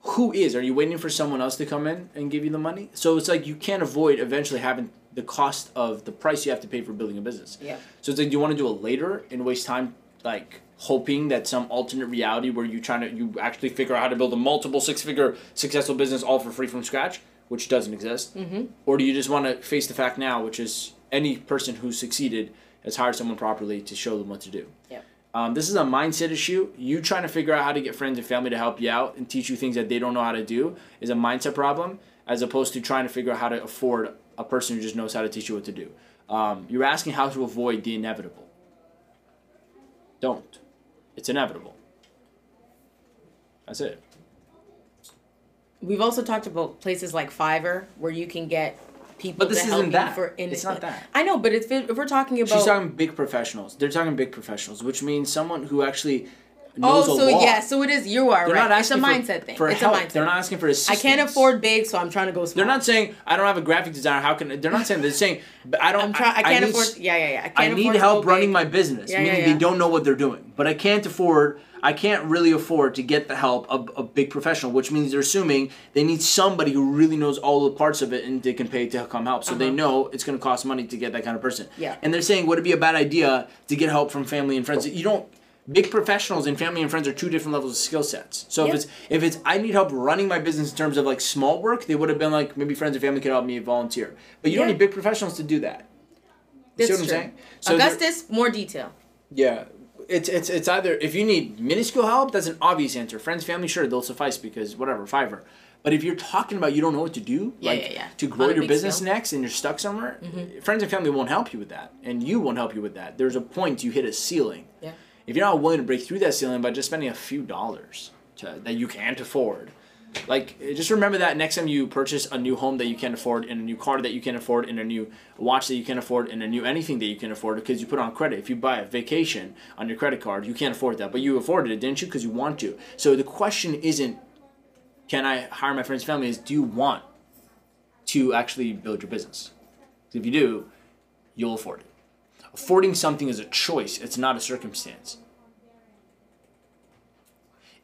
who is? Are you waiting for someone else to come in and give you the money? So it's like you can't avoid eventually having the cost of the price you have to pay for building a business. Yeah. So it's like, do you want to do it later and waste time like hoping that some alternate reality where you trying to you actually figure out how to build a multiple six figure successful business all for free from scratch, which doesn't exist, mm-hmm. or do you just want to face the fact now, which is any person who's succeeded has hired someone properly to show them what to do. Yep. Um, this is a mindset issue. You trying to figure out how to get friends and family to help you out and teach you things that they don't know how to do is a mindset problem, as opposed to trying to figure out how to afford a person who just knows how to teach you what to do. Um, you're asking how to avoid the inevitable. Don't. It's inevitable. That's it. We've also talked about places like Fiverr where you can get people But this to isn't you that. for in It's not that. I know, but if, if we're talking about She's talking big professionals. They're talking big professionals, which means someone who actually Oh, so a lot. yeah, so it is. You are They're right. not It's a asking for- mindset thing. For it's help. a mindset. They're not asking for assistance. I can't afford big, so I'm trying to go small. They're not saying I don't have a graphic designer. How can they're not saying they're saying I don't. I'm trying. I can't need afford. Yeah, yeah, yeah. I can't I need help running big. my business. Yeah, meaning yeah, they don't know what they're doing. But I can't afford. I can't really afford to get the help of a big professional, which means they're assuming they need somebody who really knows all the parts of it and they can pay to come help. So they Uh-huh. know it's going to cost money to get that kind of person. Yeah. And they're saying, would it be a bad idea to get help from family and friends? You don't. Big professionals and family and friends are two different levels of skill sets. So Yeah. if it's if it's I need help running my business in terms of like small work, they would have been like maybe friends and family could help me volunteer. But you don't need big professionals to do that. You That's see what I'm true. saying? So Augustus, more detail. yeah, it's it's it's either if you need minuscule help, that's an obvious answer. Friends, family, sure, they'll suffice because whatever, Fiverr. But if you're talking about you don't know what to do, Yeah, like yeah, yeah. to grow your business. Mm-hmm. next and you're stuck somewhere, friends and family won't help you with that, and you won't help you with that. There's a point you hit a ceiling. Yeah. If you're not willing to break through that ceiling by just spending a few dollars to, that you can't afford, like eh, just remember that next time you purchase a new home that you can't afford, and a new car that you can't afford, and a new watch that you can't afford, and a new anything that you can afford because you put on credit. If you buy a vacation on your credit card, you can't afford that, but you afforded it, didn't you? Because you want to. So the question isn't, can I hire my friends and family? Is do you want to actually build your business? If you do, you'll afford it. Affording something is a choice, it's not a circumstance.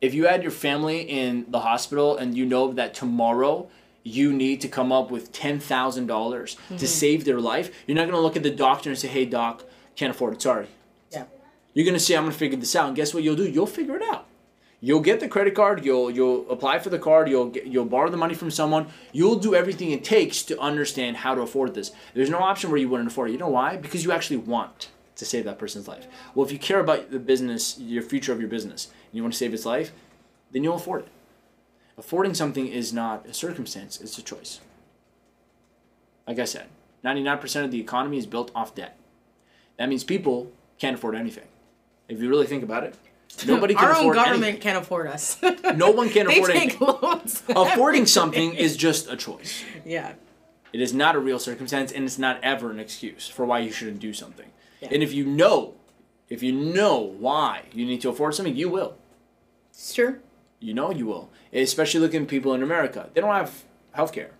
If you had your family in the hospital and you know that tomorrow you need to come up with $10,000 to mm-hmm. save their life, you're not going to look at the doctor and say, hey, doc, can't afford it, sorry. Yeah. You're going to say, I'm going to figure this out. And guess what you'll do? You'll figure it out. You'll get the credit card. You'll you'll apply for the card. You'll get, you'll borrow the money from someone. You'll do everything it takes to understand how to afford this. There's no option where you wouldn't afford it. You know why? Because you actually want to save that person's life. Well, if you care about the business, your future of your business, and you want to save its life, then you'll afford it. Affording something is not a circumstance; it's a choice. Like I said, 99% of the economy is built off debt. That means people can't afford anything. If you really think about it, nobody can afford it. Our own government anything. can't afford us. No one can they afford take anything. loans. Affording something is just a choice. Yeah. It is not a real circumstance, and it's not ever an excuse for why you shouldn't do something. Yeah. And if you know, if you know why you need to afford something, you will. It's true. You know you will. Especially looking at people in America. They don't have health care.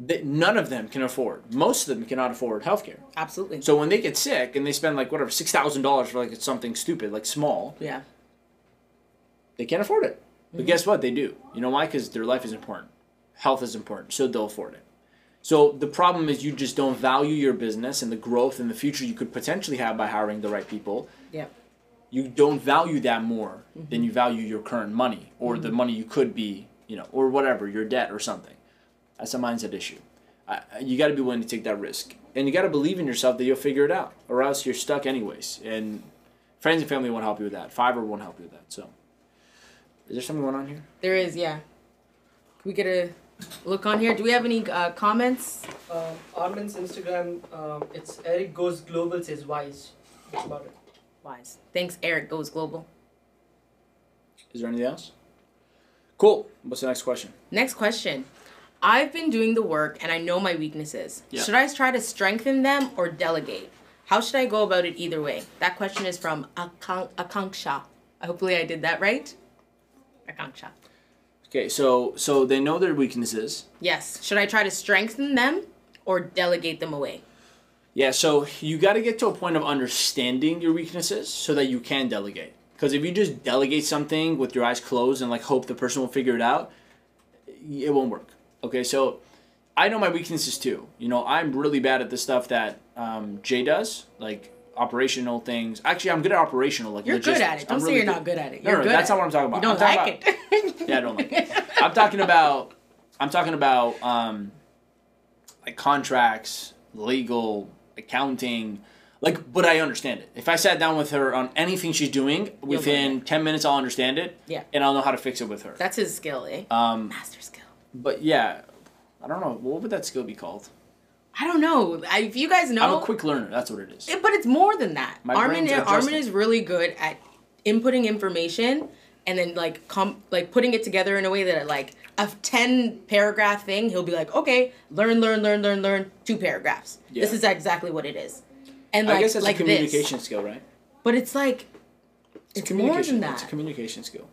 That none of them can afford. Most of them cannot afford healthcare. Absolutely. So when they get sick and they spend like whatever six thousand dollars for like something stupid, like small, yeah. they can't afford it. Mm-hmm. But guess what? They do. You know why? Because their life is important. Health is important. So they'll afford it. So the problem is you just don't value your business and the growth and the future you could potentially have by hiring the right people. Yeah. You don't value that more Mm-hmm. than you value your current money or the money you could be, you know, or whatever, your debt or something. That's a mindset issue. I, I- you got to be willing to take that risk. And you got to believe in yourself that you'll figure it out, or else you're stuck anyways. And friends and family won't help you with that. Fiverr won't help you with that. So, is there something going on here? There is, yeah. Can we get a look on here? Do we have any uh, comments? Uh, Armin's Instagram, um, it's Eric Goes Global says wise. That's about it. Wise. Thanks, Eric Goes Global. Is there anything else? Cool. What's the next question? Next question. I've been doing the work and I know my weaknesses. Yeah. Should I try to strengthen them or delegate? How should I go about it either way? That question is from Akanksha. Hopefully I did that right. Akanksha. Okay, so so they know their weaknesses. Yes. Should I try to strengthen them or delegate them away? Yeah, so you got to get to a point of understanding your weaknesses so that you can delegate. Because if you just delegate something with your eyes closed and like hope the person will figure it out, it won't work. Okay, so I know my weaknesses too. You know, I'm really bad at the stuff that um, Jay does, like operational things. Actually, I'm good at operational. Like You're good at it. I'm Don't say really you're good. not good at it. No, You're no, good that's not what I'm talking about. You don't I'm like talking it. Yeah, I don't like it. I'm talking about. I'm talking about um, like contracts, legal, accounting. Like, but I understand it. If I sat down with her on anything she's doing, within ten minutes, I'll understand it. Yeah. And I'll know how to fix it with her. That's his skill, eh? Um, Master skill. But yeah, I don't know. What would that skill be called? I don't know. I, if you guys know, I'm a quick learner. That's what it is. It- but it's more than that. My Armin, Armin is really good at inputting information and then like com- like putting it together in a way that like a 10 paragraph thing he'll be like okay learn learn learn learn learn two paragraphs Yeah. this is exactly what it is and like I guess that's like a communication this skill, right? but it's like it's more communication. than It's a communication skill.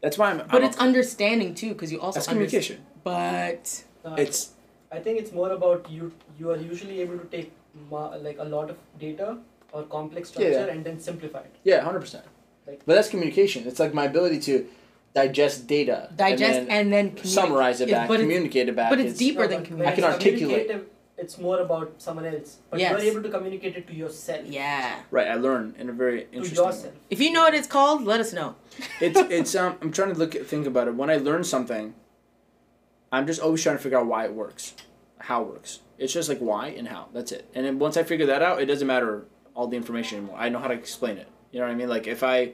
That's why I'm. but I'm it's understanding too because you also That's underst- communication. but Uh, It's I think it's more about you. You are usually able to take ma- like a lot of data or complex structure Yeah. and then simplify it. yeah, hundred percent. Like- But that's communication. It's like my ability to digest data, digest and, and then, then communi- summarize it back, but it's- communicate it back. but it's deeper than communication. I can articulate. Communicative, It's more about someone else, but Yes. you're able to communicate it to yourself. yeah Right, I learn in a very To interesting. way. yourself. if you know what it's called let us know It's it's um. I'm trying to look at think about it. When I learn something, I'm just always trying to figure out why it works, how it works. It's just like why and how. That's it. And then once I figure that out, it doesn't matter all the information anymore. I know how to explain it. You know what I mean? Like if I,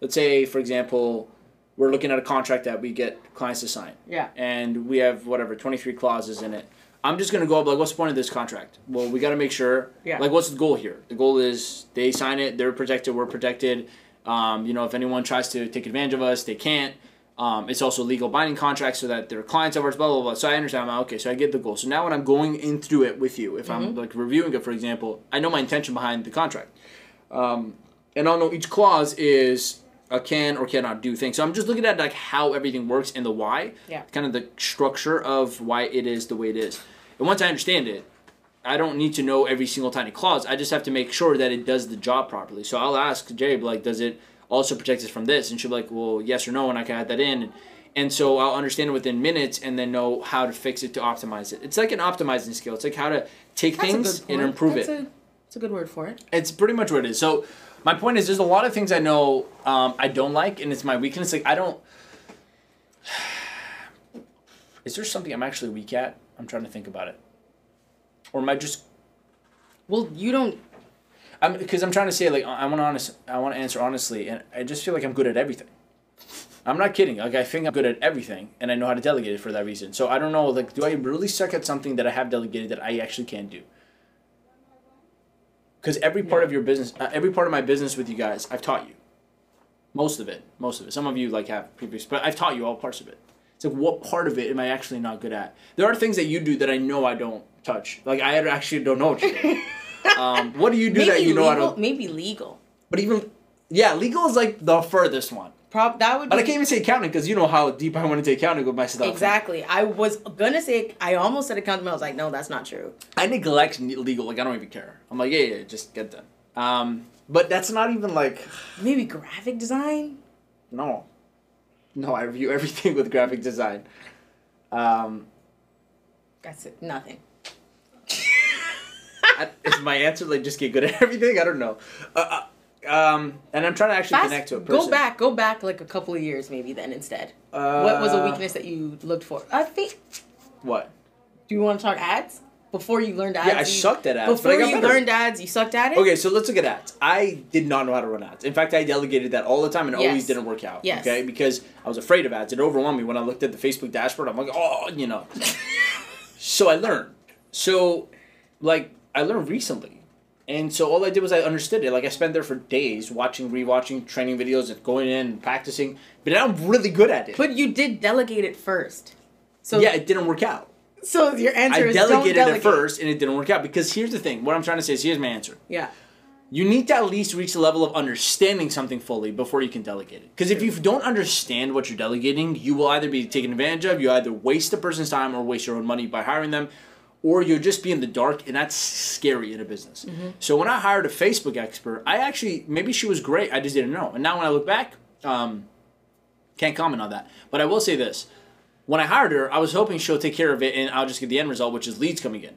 let's say for example, we're looking at a contract that we get clients to sign. Yeah. And we have whatever 23 clauses in it. I'm just gonna go up like, what's the point of this contract? Well, we got to make sure. Yeah. Like, what's the goal here? The goal is they sign it, they're protected, we're protected. Um, you know, if anyone tries to take advantage of us, they can't. Um, it's also legal binding contracts so that their clients of ours, blah blah blah. So I understand. I'm, okay, so I get the goal. So now when I'm going in through it with you, if I'm like reviewing it, for example, I know my intention behind the contract, um, and I'll know each clause is a can or cannot do things. So I'm just looking at like how everything works and the why, Yeah. kind of the structure of why it is the way it is. And once I understand it, I don't need to know every single tiny clause. I just have to make sure that it does the job properly. So I'll ask Jabe, like, does it also protect us from this? And she'll be like, well, yes or no, and I can add that in. And so I'll understand it within minutes and then know how to fix it to optimize it. It's like an optimizing skill. It's like how to take That's things and improve that's it. A, that's a good word for it. It's pretty much what it is. So my point is, there's a lot of things I know um, I don't like, and it's my weakness. Like I don't. Is there something I'm actually weak at? I'm trying to think about it. Or am I just? Well, you don't. I'm because I'm trying to say like I want to honest. I want to answer honestly, and I just feel like I'm good at everything. I'm not kidding. Like I think I'm good at everything, and I know how to delegate it for that reason. So I don't know. Like, do I really suck at something that I have delegated that I actually can't do? Because every part of your business, uh, every part of my business with you guys, I've taught you. Most of it, most of it. Some of you like have previous, but I've taught you all parts of it. It's like what part of it am I actually not good at? There are things that you do that I know I don't touch. Like I actually don't know what you do. um, what do you do maybe that you know I don't? Maybe legal. But even yeah, legal is like the furthest one. Prob that would. But I can't even say accounting because you know how deep I went into accounting with my stuff. Exactly. I was gonna say. I almost said accounting. but I was like, no, that's not true. I neglect legal. Like I don't even care. I'm like, yeah, yeah, just get done. Um, but that's not even like Maybe graphic design. no, no. I review everything with graphic design. Um, That's it. Nothing. I, is my answer like just get good at everything? I don't know. Uh, uh, um, and I'm trying to actually Fast, connect to a person. go back. Go back like a couple of years, maybe then instead. Uh, what was a weakness that you looked for? I think. What? Do you want to talk ads? Before you learned ads. Yeah, I you- sucked at ads, but Before I got you better. learned ads, you sucked at it. Okay, so let's look at ads. I did not know how to run ads. In fact, I delegated that all the time and Yes. always didn't work out. Yes. Okay, because I was afraid of ads. It overwhelmed me when I looked at the Facebook dashboard. I'm like, oh, you know. so I learned. So, like, I learned recently. And so all I did was I understood it. Like, I spent there for days watching, rewatching training videos and going in and practicing. But now I'm really good at it. But you did delegate it first. So yeah, it didn't work out. So your answer I is don't delegated delegate. it first and it didn't work out. Because here's the thing. What I'm trying to say is here's my answer. Yeah. you need to at least reach the level of understanding something fully before you can delegate it. Because if you don't understand what you're delegating, you will either be taken advantage of, you either waste the person's time or waste your own money by hiring them, or you'll just be in the dark, and that's scary in a business. So when I hired a Facebook expert, I actually maybe she was great, I just didn't know. And now when I look back, um, can't comment on that. But I will say this: when I hired her, I was hoping she'll take care of it, and I'll just get the end result, which is leads coming in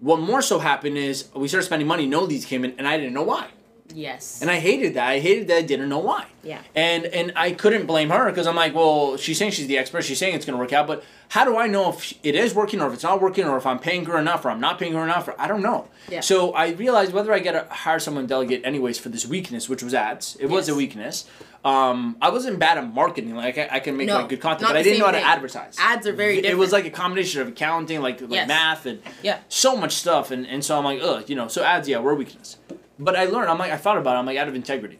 What more so happened is we started spending money, no leads came in, and I didn't know why. Yes. And I hated that. I hated that I didn't know why. Yeah. And and I couldn't blame her because I'm like, well, she's saying she's the expert. She's saying it's going to work out, but how do I know if it is working or if it's not working or if I'm paying her enough or I'm not paying her enough? Or, I don't know. Yeah. So I realized whether I get to hire someone delegate anyways for this weakness, which was ads. It was a weakness. Um, I wasn't bad at marketing. Like I, I can make No, like good content, but I didn't know how to thing. advertise. Ads are very It was like a combination of accounting, like like Yes. math and Yeah. so much stuff, and, and so I'm like, ugh, you know. So ads, yeah, were a weakness. But I learned. I'm like, I thought about it. I'm like, out of integrity,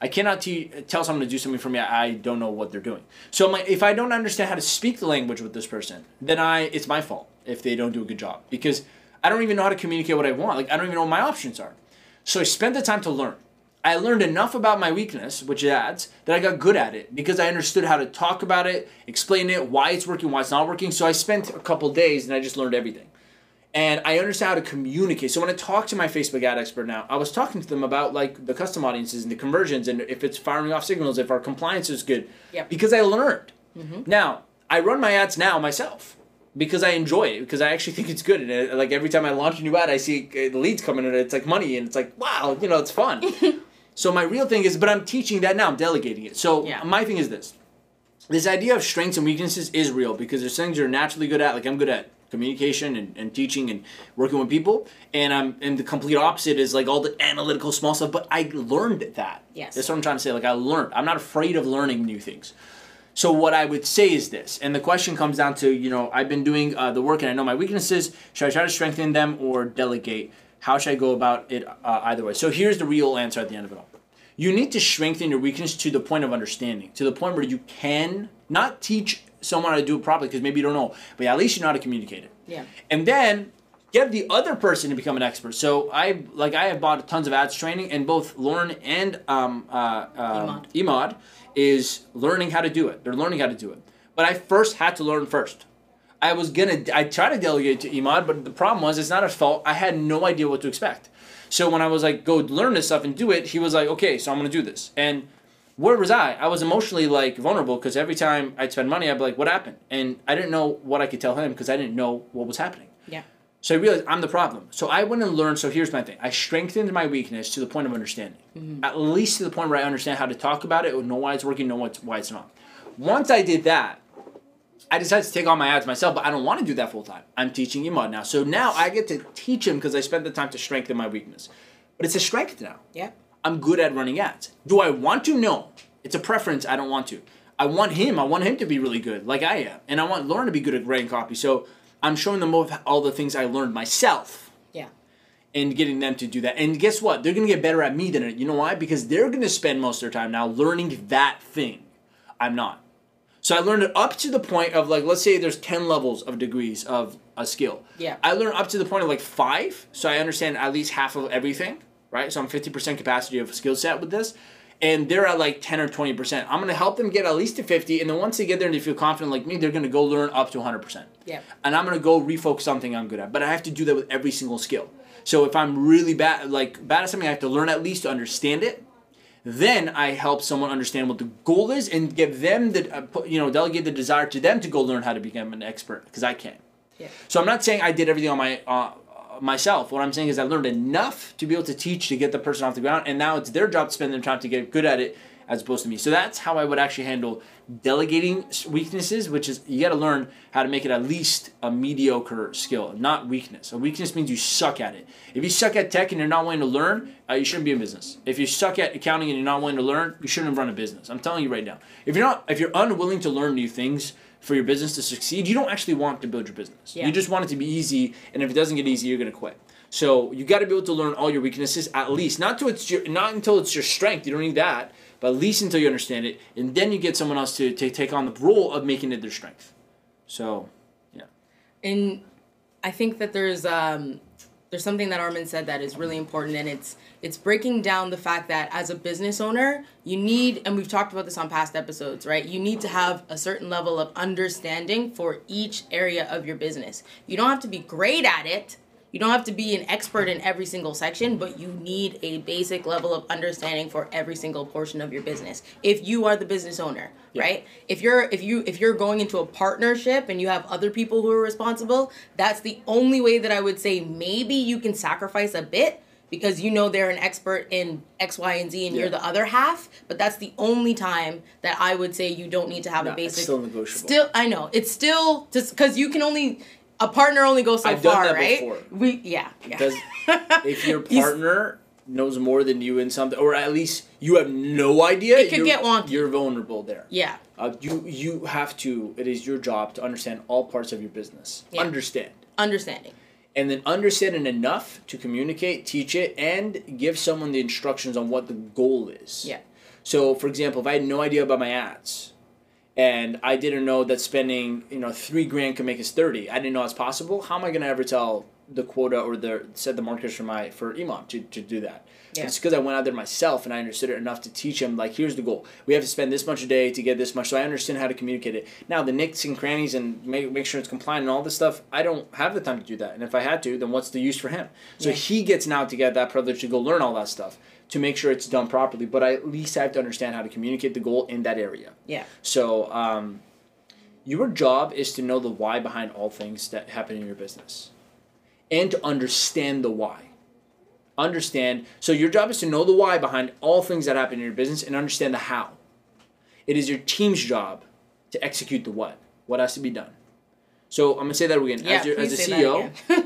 I cannot te- tell someone to do something for me. I don't know what they're doing. So I'm like, if I don't understand how to speak the language with this person, then I it's my fault if they don't do a good job because I don't even know how to communicate what I want. Like I don't even know what my options are. So I spent the time to learn. I learned enough about my weakness, which is ads, that I got good at it because I understood how to talk about it, explain it, why it's working, why it's not working. So I spent a couple days and I just learned everything. And I understand how to communicate. So when I talk to my Facebook ad expert now, I was talking to them about like the custom audiences and the conversions and if it's firing off signals, if our compliance is good. Yep. Because I learned. Mhm. Now, I run my ads now myself because I enjoy it because I actually think it's good and it, like every time I launch a new ad I see uh, the leads coming and it's like money and it's like wow you know it's fun so my real thing is but I'm teaching that now I'm delegating it so Yeah. my thing is this this idea of strengths and weaknesses is real because there's things you're naturally good at like I'm good at communication and, and teaching and working with people and I'm and the complete opposite is like all the analytical small stuff but I learned that Yes. that's what I'm trying to say like I learned I'm not afraid of learning new things so what I would say is this, and the question comes down to, you know, I've been doing uh, the work and I know my weaknesses. Should I try to strengthen them or delegate? How should I go about it uh, either way? So here's the real answer at the end of it all. You need to strengthen your weakness to the point of understanding, to the point where you can not teach someone how to do it properly because maybe you don't know, but at least you know how to communicate it. Yeah. And then get the other person to become an expert. So I like I have bought tons of ads training, and both Lauren and um, uh, Emad is learning how to do it. They're learning how to do it. But I first had to learn first. I was gonna I tried to delegate to Emad, but the problem was it's not his fault. I had no idea what to expect. So when I was like, go learn this stuff and do it, he was like, okay, so I'm gonna do this. And where was I? I was emotionally like vulnerable because every time I'd spend money, I'd be like, what happened? And I didn't know what I could tell him because I didn't know what was happening. Yeah. So I realized I'm the problem. So I went and learned. So here's my thing: I strengthened my weakness to the point of understanding, mm-hmm. at least to the point where I understand how to talk about it, know why it's working, know what's, why it's not. Once I did that, I decided to take on my ads myself, but I don't want to do that full time. I'm teaching Emad now, so now I get to teach him because I spent the time to strengthen my weakness. But it's a strength now. Yeah. I'm good at running ads. Do I want to? No. It's a preference. I don't want to. I want him. I want him to be really good, like I am, and I want Lauren to be good at writing copy. So I'm showing them both all the things I learned myself Yeah. and getting them to do that. And guess what? They're gonna get better at me than it. You know why? Because they're gonna spend most of their time now learning that thing. I'm not. So I learned it up to the point of like, let's say there's ten levels of degrees of a skill. Yeah. I learned up to the point of like five, so I understand at least half of everything. Right. So I'm fifty percent capacity of a skill set with this. And they're at like 10 or 20%. I'm going to help them get at least to 50. And then once they get there and they feel confident like me, they're going to go learn up to 100% Yeah. and I'm gonna go refocus something I'm good at. But I have to do that with every single skill. So if I'm really bad, like bad at something, I have to learn at least to understand it. Then I help someone understand what the goal is and give them the, uh, put- you know, delegate the desire to them to go learn how to become an expert because I can. Yeah. So I'm not saying I did everything on my uh, myself. What I'm saying is I learned enough to be able to teach to get the person off the ground, and now it's their job to spend their time to get good at it as opposed to me. So that's how I would actually handle delegating weaknesses, which is you got to learn how to make it at least a mediocre skill, not weakness. A weakness means you suck at it. If you suck at tech and you're not willing to learn, uh, you shouldn't be in business. If you suck at accounting and you're not willing to learn, you shouldn't run a business. I'm telling you right now. If you're not, if you're unwilling to learn new things for your business to succeed, you don't actually want to build your business. Yeah. You just want it to be easy, and if it doesn't get easy, you're gonna quit. So you got to be able to learn all your weaknesses at least, not to it's your, not until it's your strength. You don't need that, but at least until you understand it, and then you get someone else to, to take on the role of making it their strength. So, yeah. and I think that there's um, there's something that Armin said that is really important, and it's it's breaking down the fact that as a business owner, you need, and we've talked about this on past episodes, right? You need to have a certain level of understanding for each area of your business. You don't have to be great at it. You don't have to be an expert in every single section, but you need a basic level of understanding for every single portion of your business. If you are the business owner, right? If you're if you if you're going into a partnership and you have other people who are responsible, that's the only way that I would say maybe you can sacrifice a bit because you know they're an expert in X, Y, and Z, and you're the other half. But that's the only time that I would say you don't need to have Nah, a it's basic. still negotiable. Still, I know it's still just because you can only a partner only goes so I've far, right? before. We yeah yeah. Because if your partner knows more than you in something, or at least you have no idea, It could you're, get wonky. You're vulnerable there. yeah Uh, you you have to. It is your job to understand all parts of your business. Yeah. Understand. understanding. and then understand it enough to communicate, teach it, and give someone the instructions on what the goal is. Yeah. So, for example, if I had no idea about my ads, and I didn't know that spending you know three grand could make us thirty, I didn't know it's possible. How am I gonna ever tell the quota or the set the markers for my for Emad to, to do that? Yeah. It's because I went out there myself and I understood it enough to teach him like here's the goal. We have to spend this much a day to get this much. So I understand how to communicate it. Now the nicks and crannies and make make sure it's compliant and all this stuff. I don't have the time to do that. And if I had to, then what's the use for him? So Yeah. he gets now to get that privilege to go learn all that stuff to make sure it's done properly. But I at least have to understand how to communicate the goal in that area. Yeah. So um, your job is to know the why behind all things that happen in your business, and to understand the why. Understand. So your job is to know the why behind all things that happen in your business and understand the how. It is your team's job to execute the what. What has to be done. So I'm gonna say that again. Yeah, as, your, as a CEO.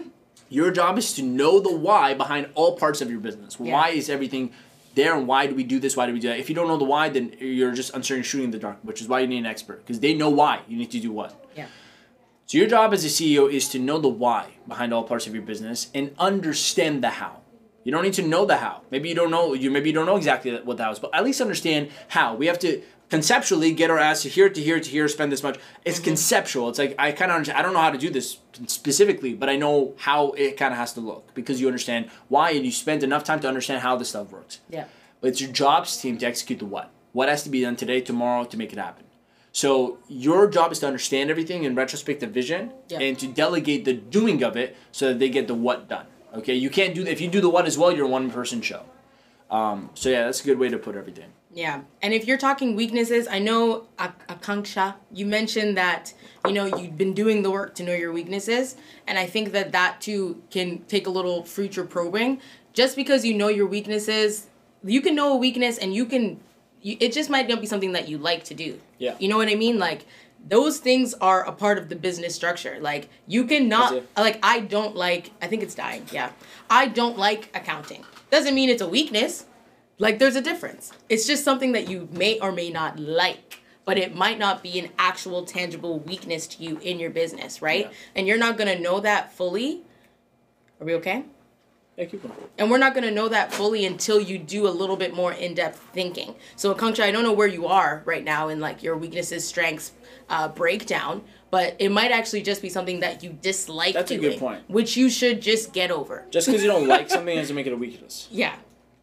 your job is to know the why behind all parts of your business. Yeah. Why is everything there and why do we do this? Why do we do that? If you don't know the why, then you're just uncertain shooting in the dark, which is why you need an expert because they know why you need to do what. Yeah. So your job as a CEO is to know the why behind all parts of your business and understand the how. You don't need to know the how. Maybe you don't know you maybe you don't know exactly what the how is, but at least understand how. We have to conceptually get our ass to here to here to here, spend this much. It's conceptual. It's like I kind of. I don't know how to do this specifically, but I know how it kind of has to look because you understand why and you spend enough time to understand how this stuff works. Yeah. But it's your jobs team to execute the what. What has to be done today, tomorrow to make it happen. So your job is to understand everything in retrospective vision Yeah. and to delegate the doing of it so that they get the what done. Okay, you can't do if you do the what as well, you're a one person show. Um, so yeah, that's a good way to put everything. Yeah, and if you're talking weaknesses, I know Ak- Akanksha, you mentioned that you know you've been doing the work to know your weaknesses, and I think that that too can take a little future probing. Just because you know your weaknesses, you can know a weakness, and you can. You, it just might not be something that you like to do. Yeah. You know what I mean? Like those things are a part of the business structure. Like you cannot it. like I don't like I think it's dying. Yeah. I don't like accounting. Doesn't mean it's a weakness. Like there's a difference. It's just something that you may or may not like, but it might not be an actual tangible weakness to you in your business, right? Yeah. And you're not going to know that fully. Are we okay? Yeah, keep going. And we're not going to know that fully until you do a little bit more in-depth thinking. So Akanksha, I don't know where you are right now in like your weaknesses, strengths uh, breakdown, but it might actually just be something that you dislike That's a good point. which you should just get over. Just because you don't like something doesn't make it a weakness. Yeah.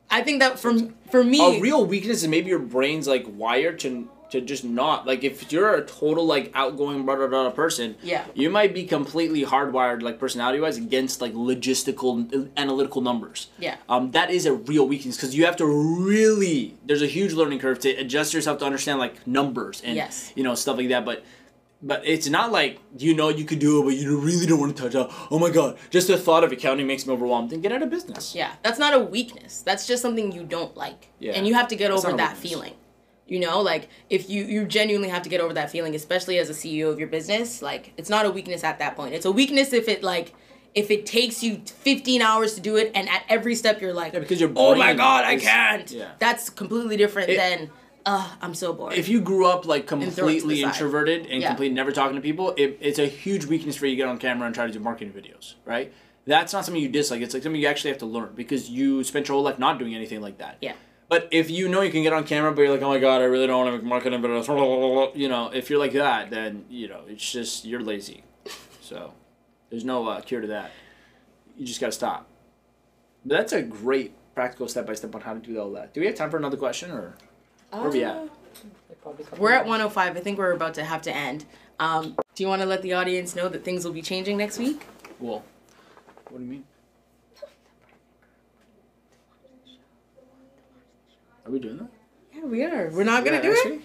I think that from for me A real weakness is maybe your brain's like wired to to just not like if you're a total like outgoing blah blah blah person. Yeah. You might be completely hardwired like personality wise against like logistical uh, analytical numbers. Yeah. Um, that is a real weakness because you have to really there's a huge learning curve to adjust yourself to understand like numbers and Yes. you know stuff like that. But but it's not like you know you could do it, but you really don't want to touch it. Oh my god! Just the thought of accounting makes me overwhelmed. Then get out of business. Yeah, that's not a weakness. That's just something you don't like. Yeah. And you have to get over that feeling. You know, like if you you genuinely have to get over that feeling, especially as a CEO of your business, like it's not a weakness at that point. It's a weakness if it like if it takes you 15 hours to do it and at every step you're like, Yeah, because your "Oh my god, I can't." yeah. That's completely different It- than uh I'm so bored. if you grew up like throw it to the completely side. introverted and Yeah. completely never talking to people, it, it's a huge weakness for you to get on camera and try to do marketing videos, right? That's not something you dislike. It's like something you actually have to learn because you spent your whole life not doing anything like that. Yeah. But if you know you can get on camera, but you're like, oh my god, I really don't want to make marketing videos, you know, if you're like that, then you know it's just you're lazy. So there's no uh, cure to that. You just gotta stop. But that's a great practical step by step on how to do all that. Do we have time for another question or where we at? We're at 105. I think we're about to have to end. Um, do you want to let the audience know that things will be changing next week? Well, what do you mean? Are we doing that? Yeah, we are. We're not going to do it week?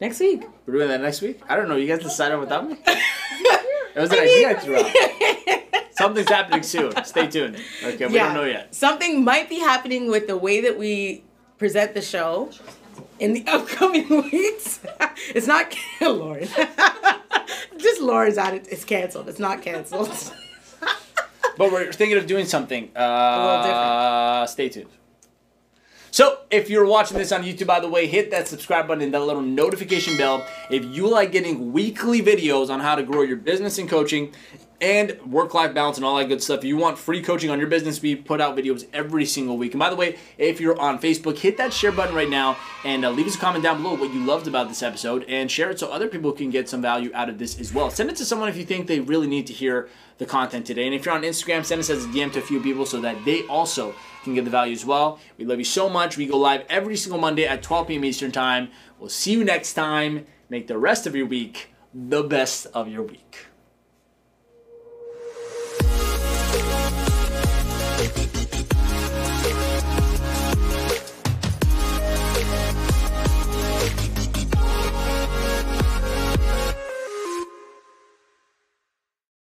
next week. We're doing that next week? I don't know. You guys decided without me? it was an I idea mean- I threw out. Something's happening soon. Stay tuned. Okay, we yeah. don't know yet. Something might be happening with the way that we present the show in the upcoming weeks. it's not Lauren. Just Lauren's it. It's canceled. It's not canceled. But we're thinking of doing something. Uh, little different. Stay tuned. So, if you're watching this on YouTube, by the way, hit that subscribe button and that little notification bell. If you like getting weekly videos on how to grow your business and coaching and work life balance and all that good stuff, If you want free coaching on your business, we put out videos every single week. And by the way, if you're on Facebook, hit that share button right now and uh, leave us a comment down below what you loved about this episode and share it so other people can get some value out of this as well. Send it to someone if you think they really need to hear the content today. And if you're on Instagram, send us as a DM to a few people so that they also can get the value as well. We love you so much. We go live every single Monday at 12 p.m. Eastern Time. We'll see you next time. Make the rest of your week the best of your week.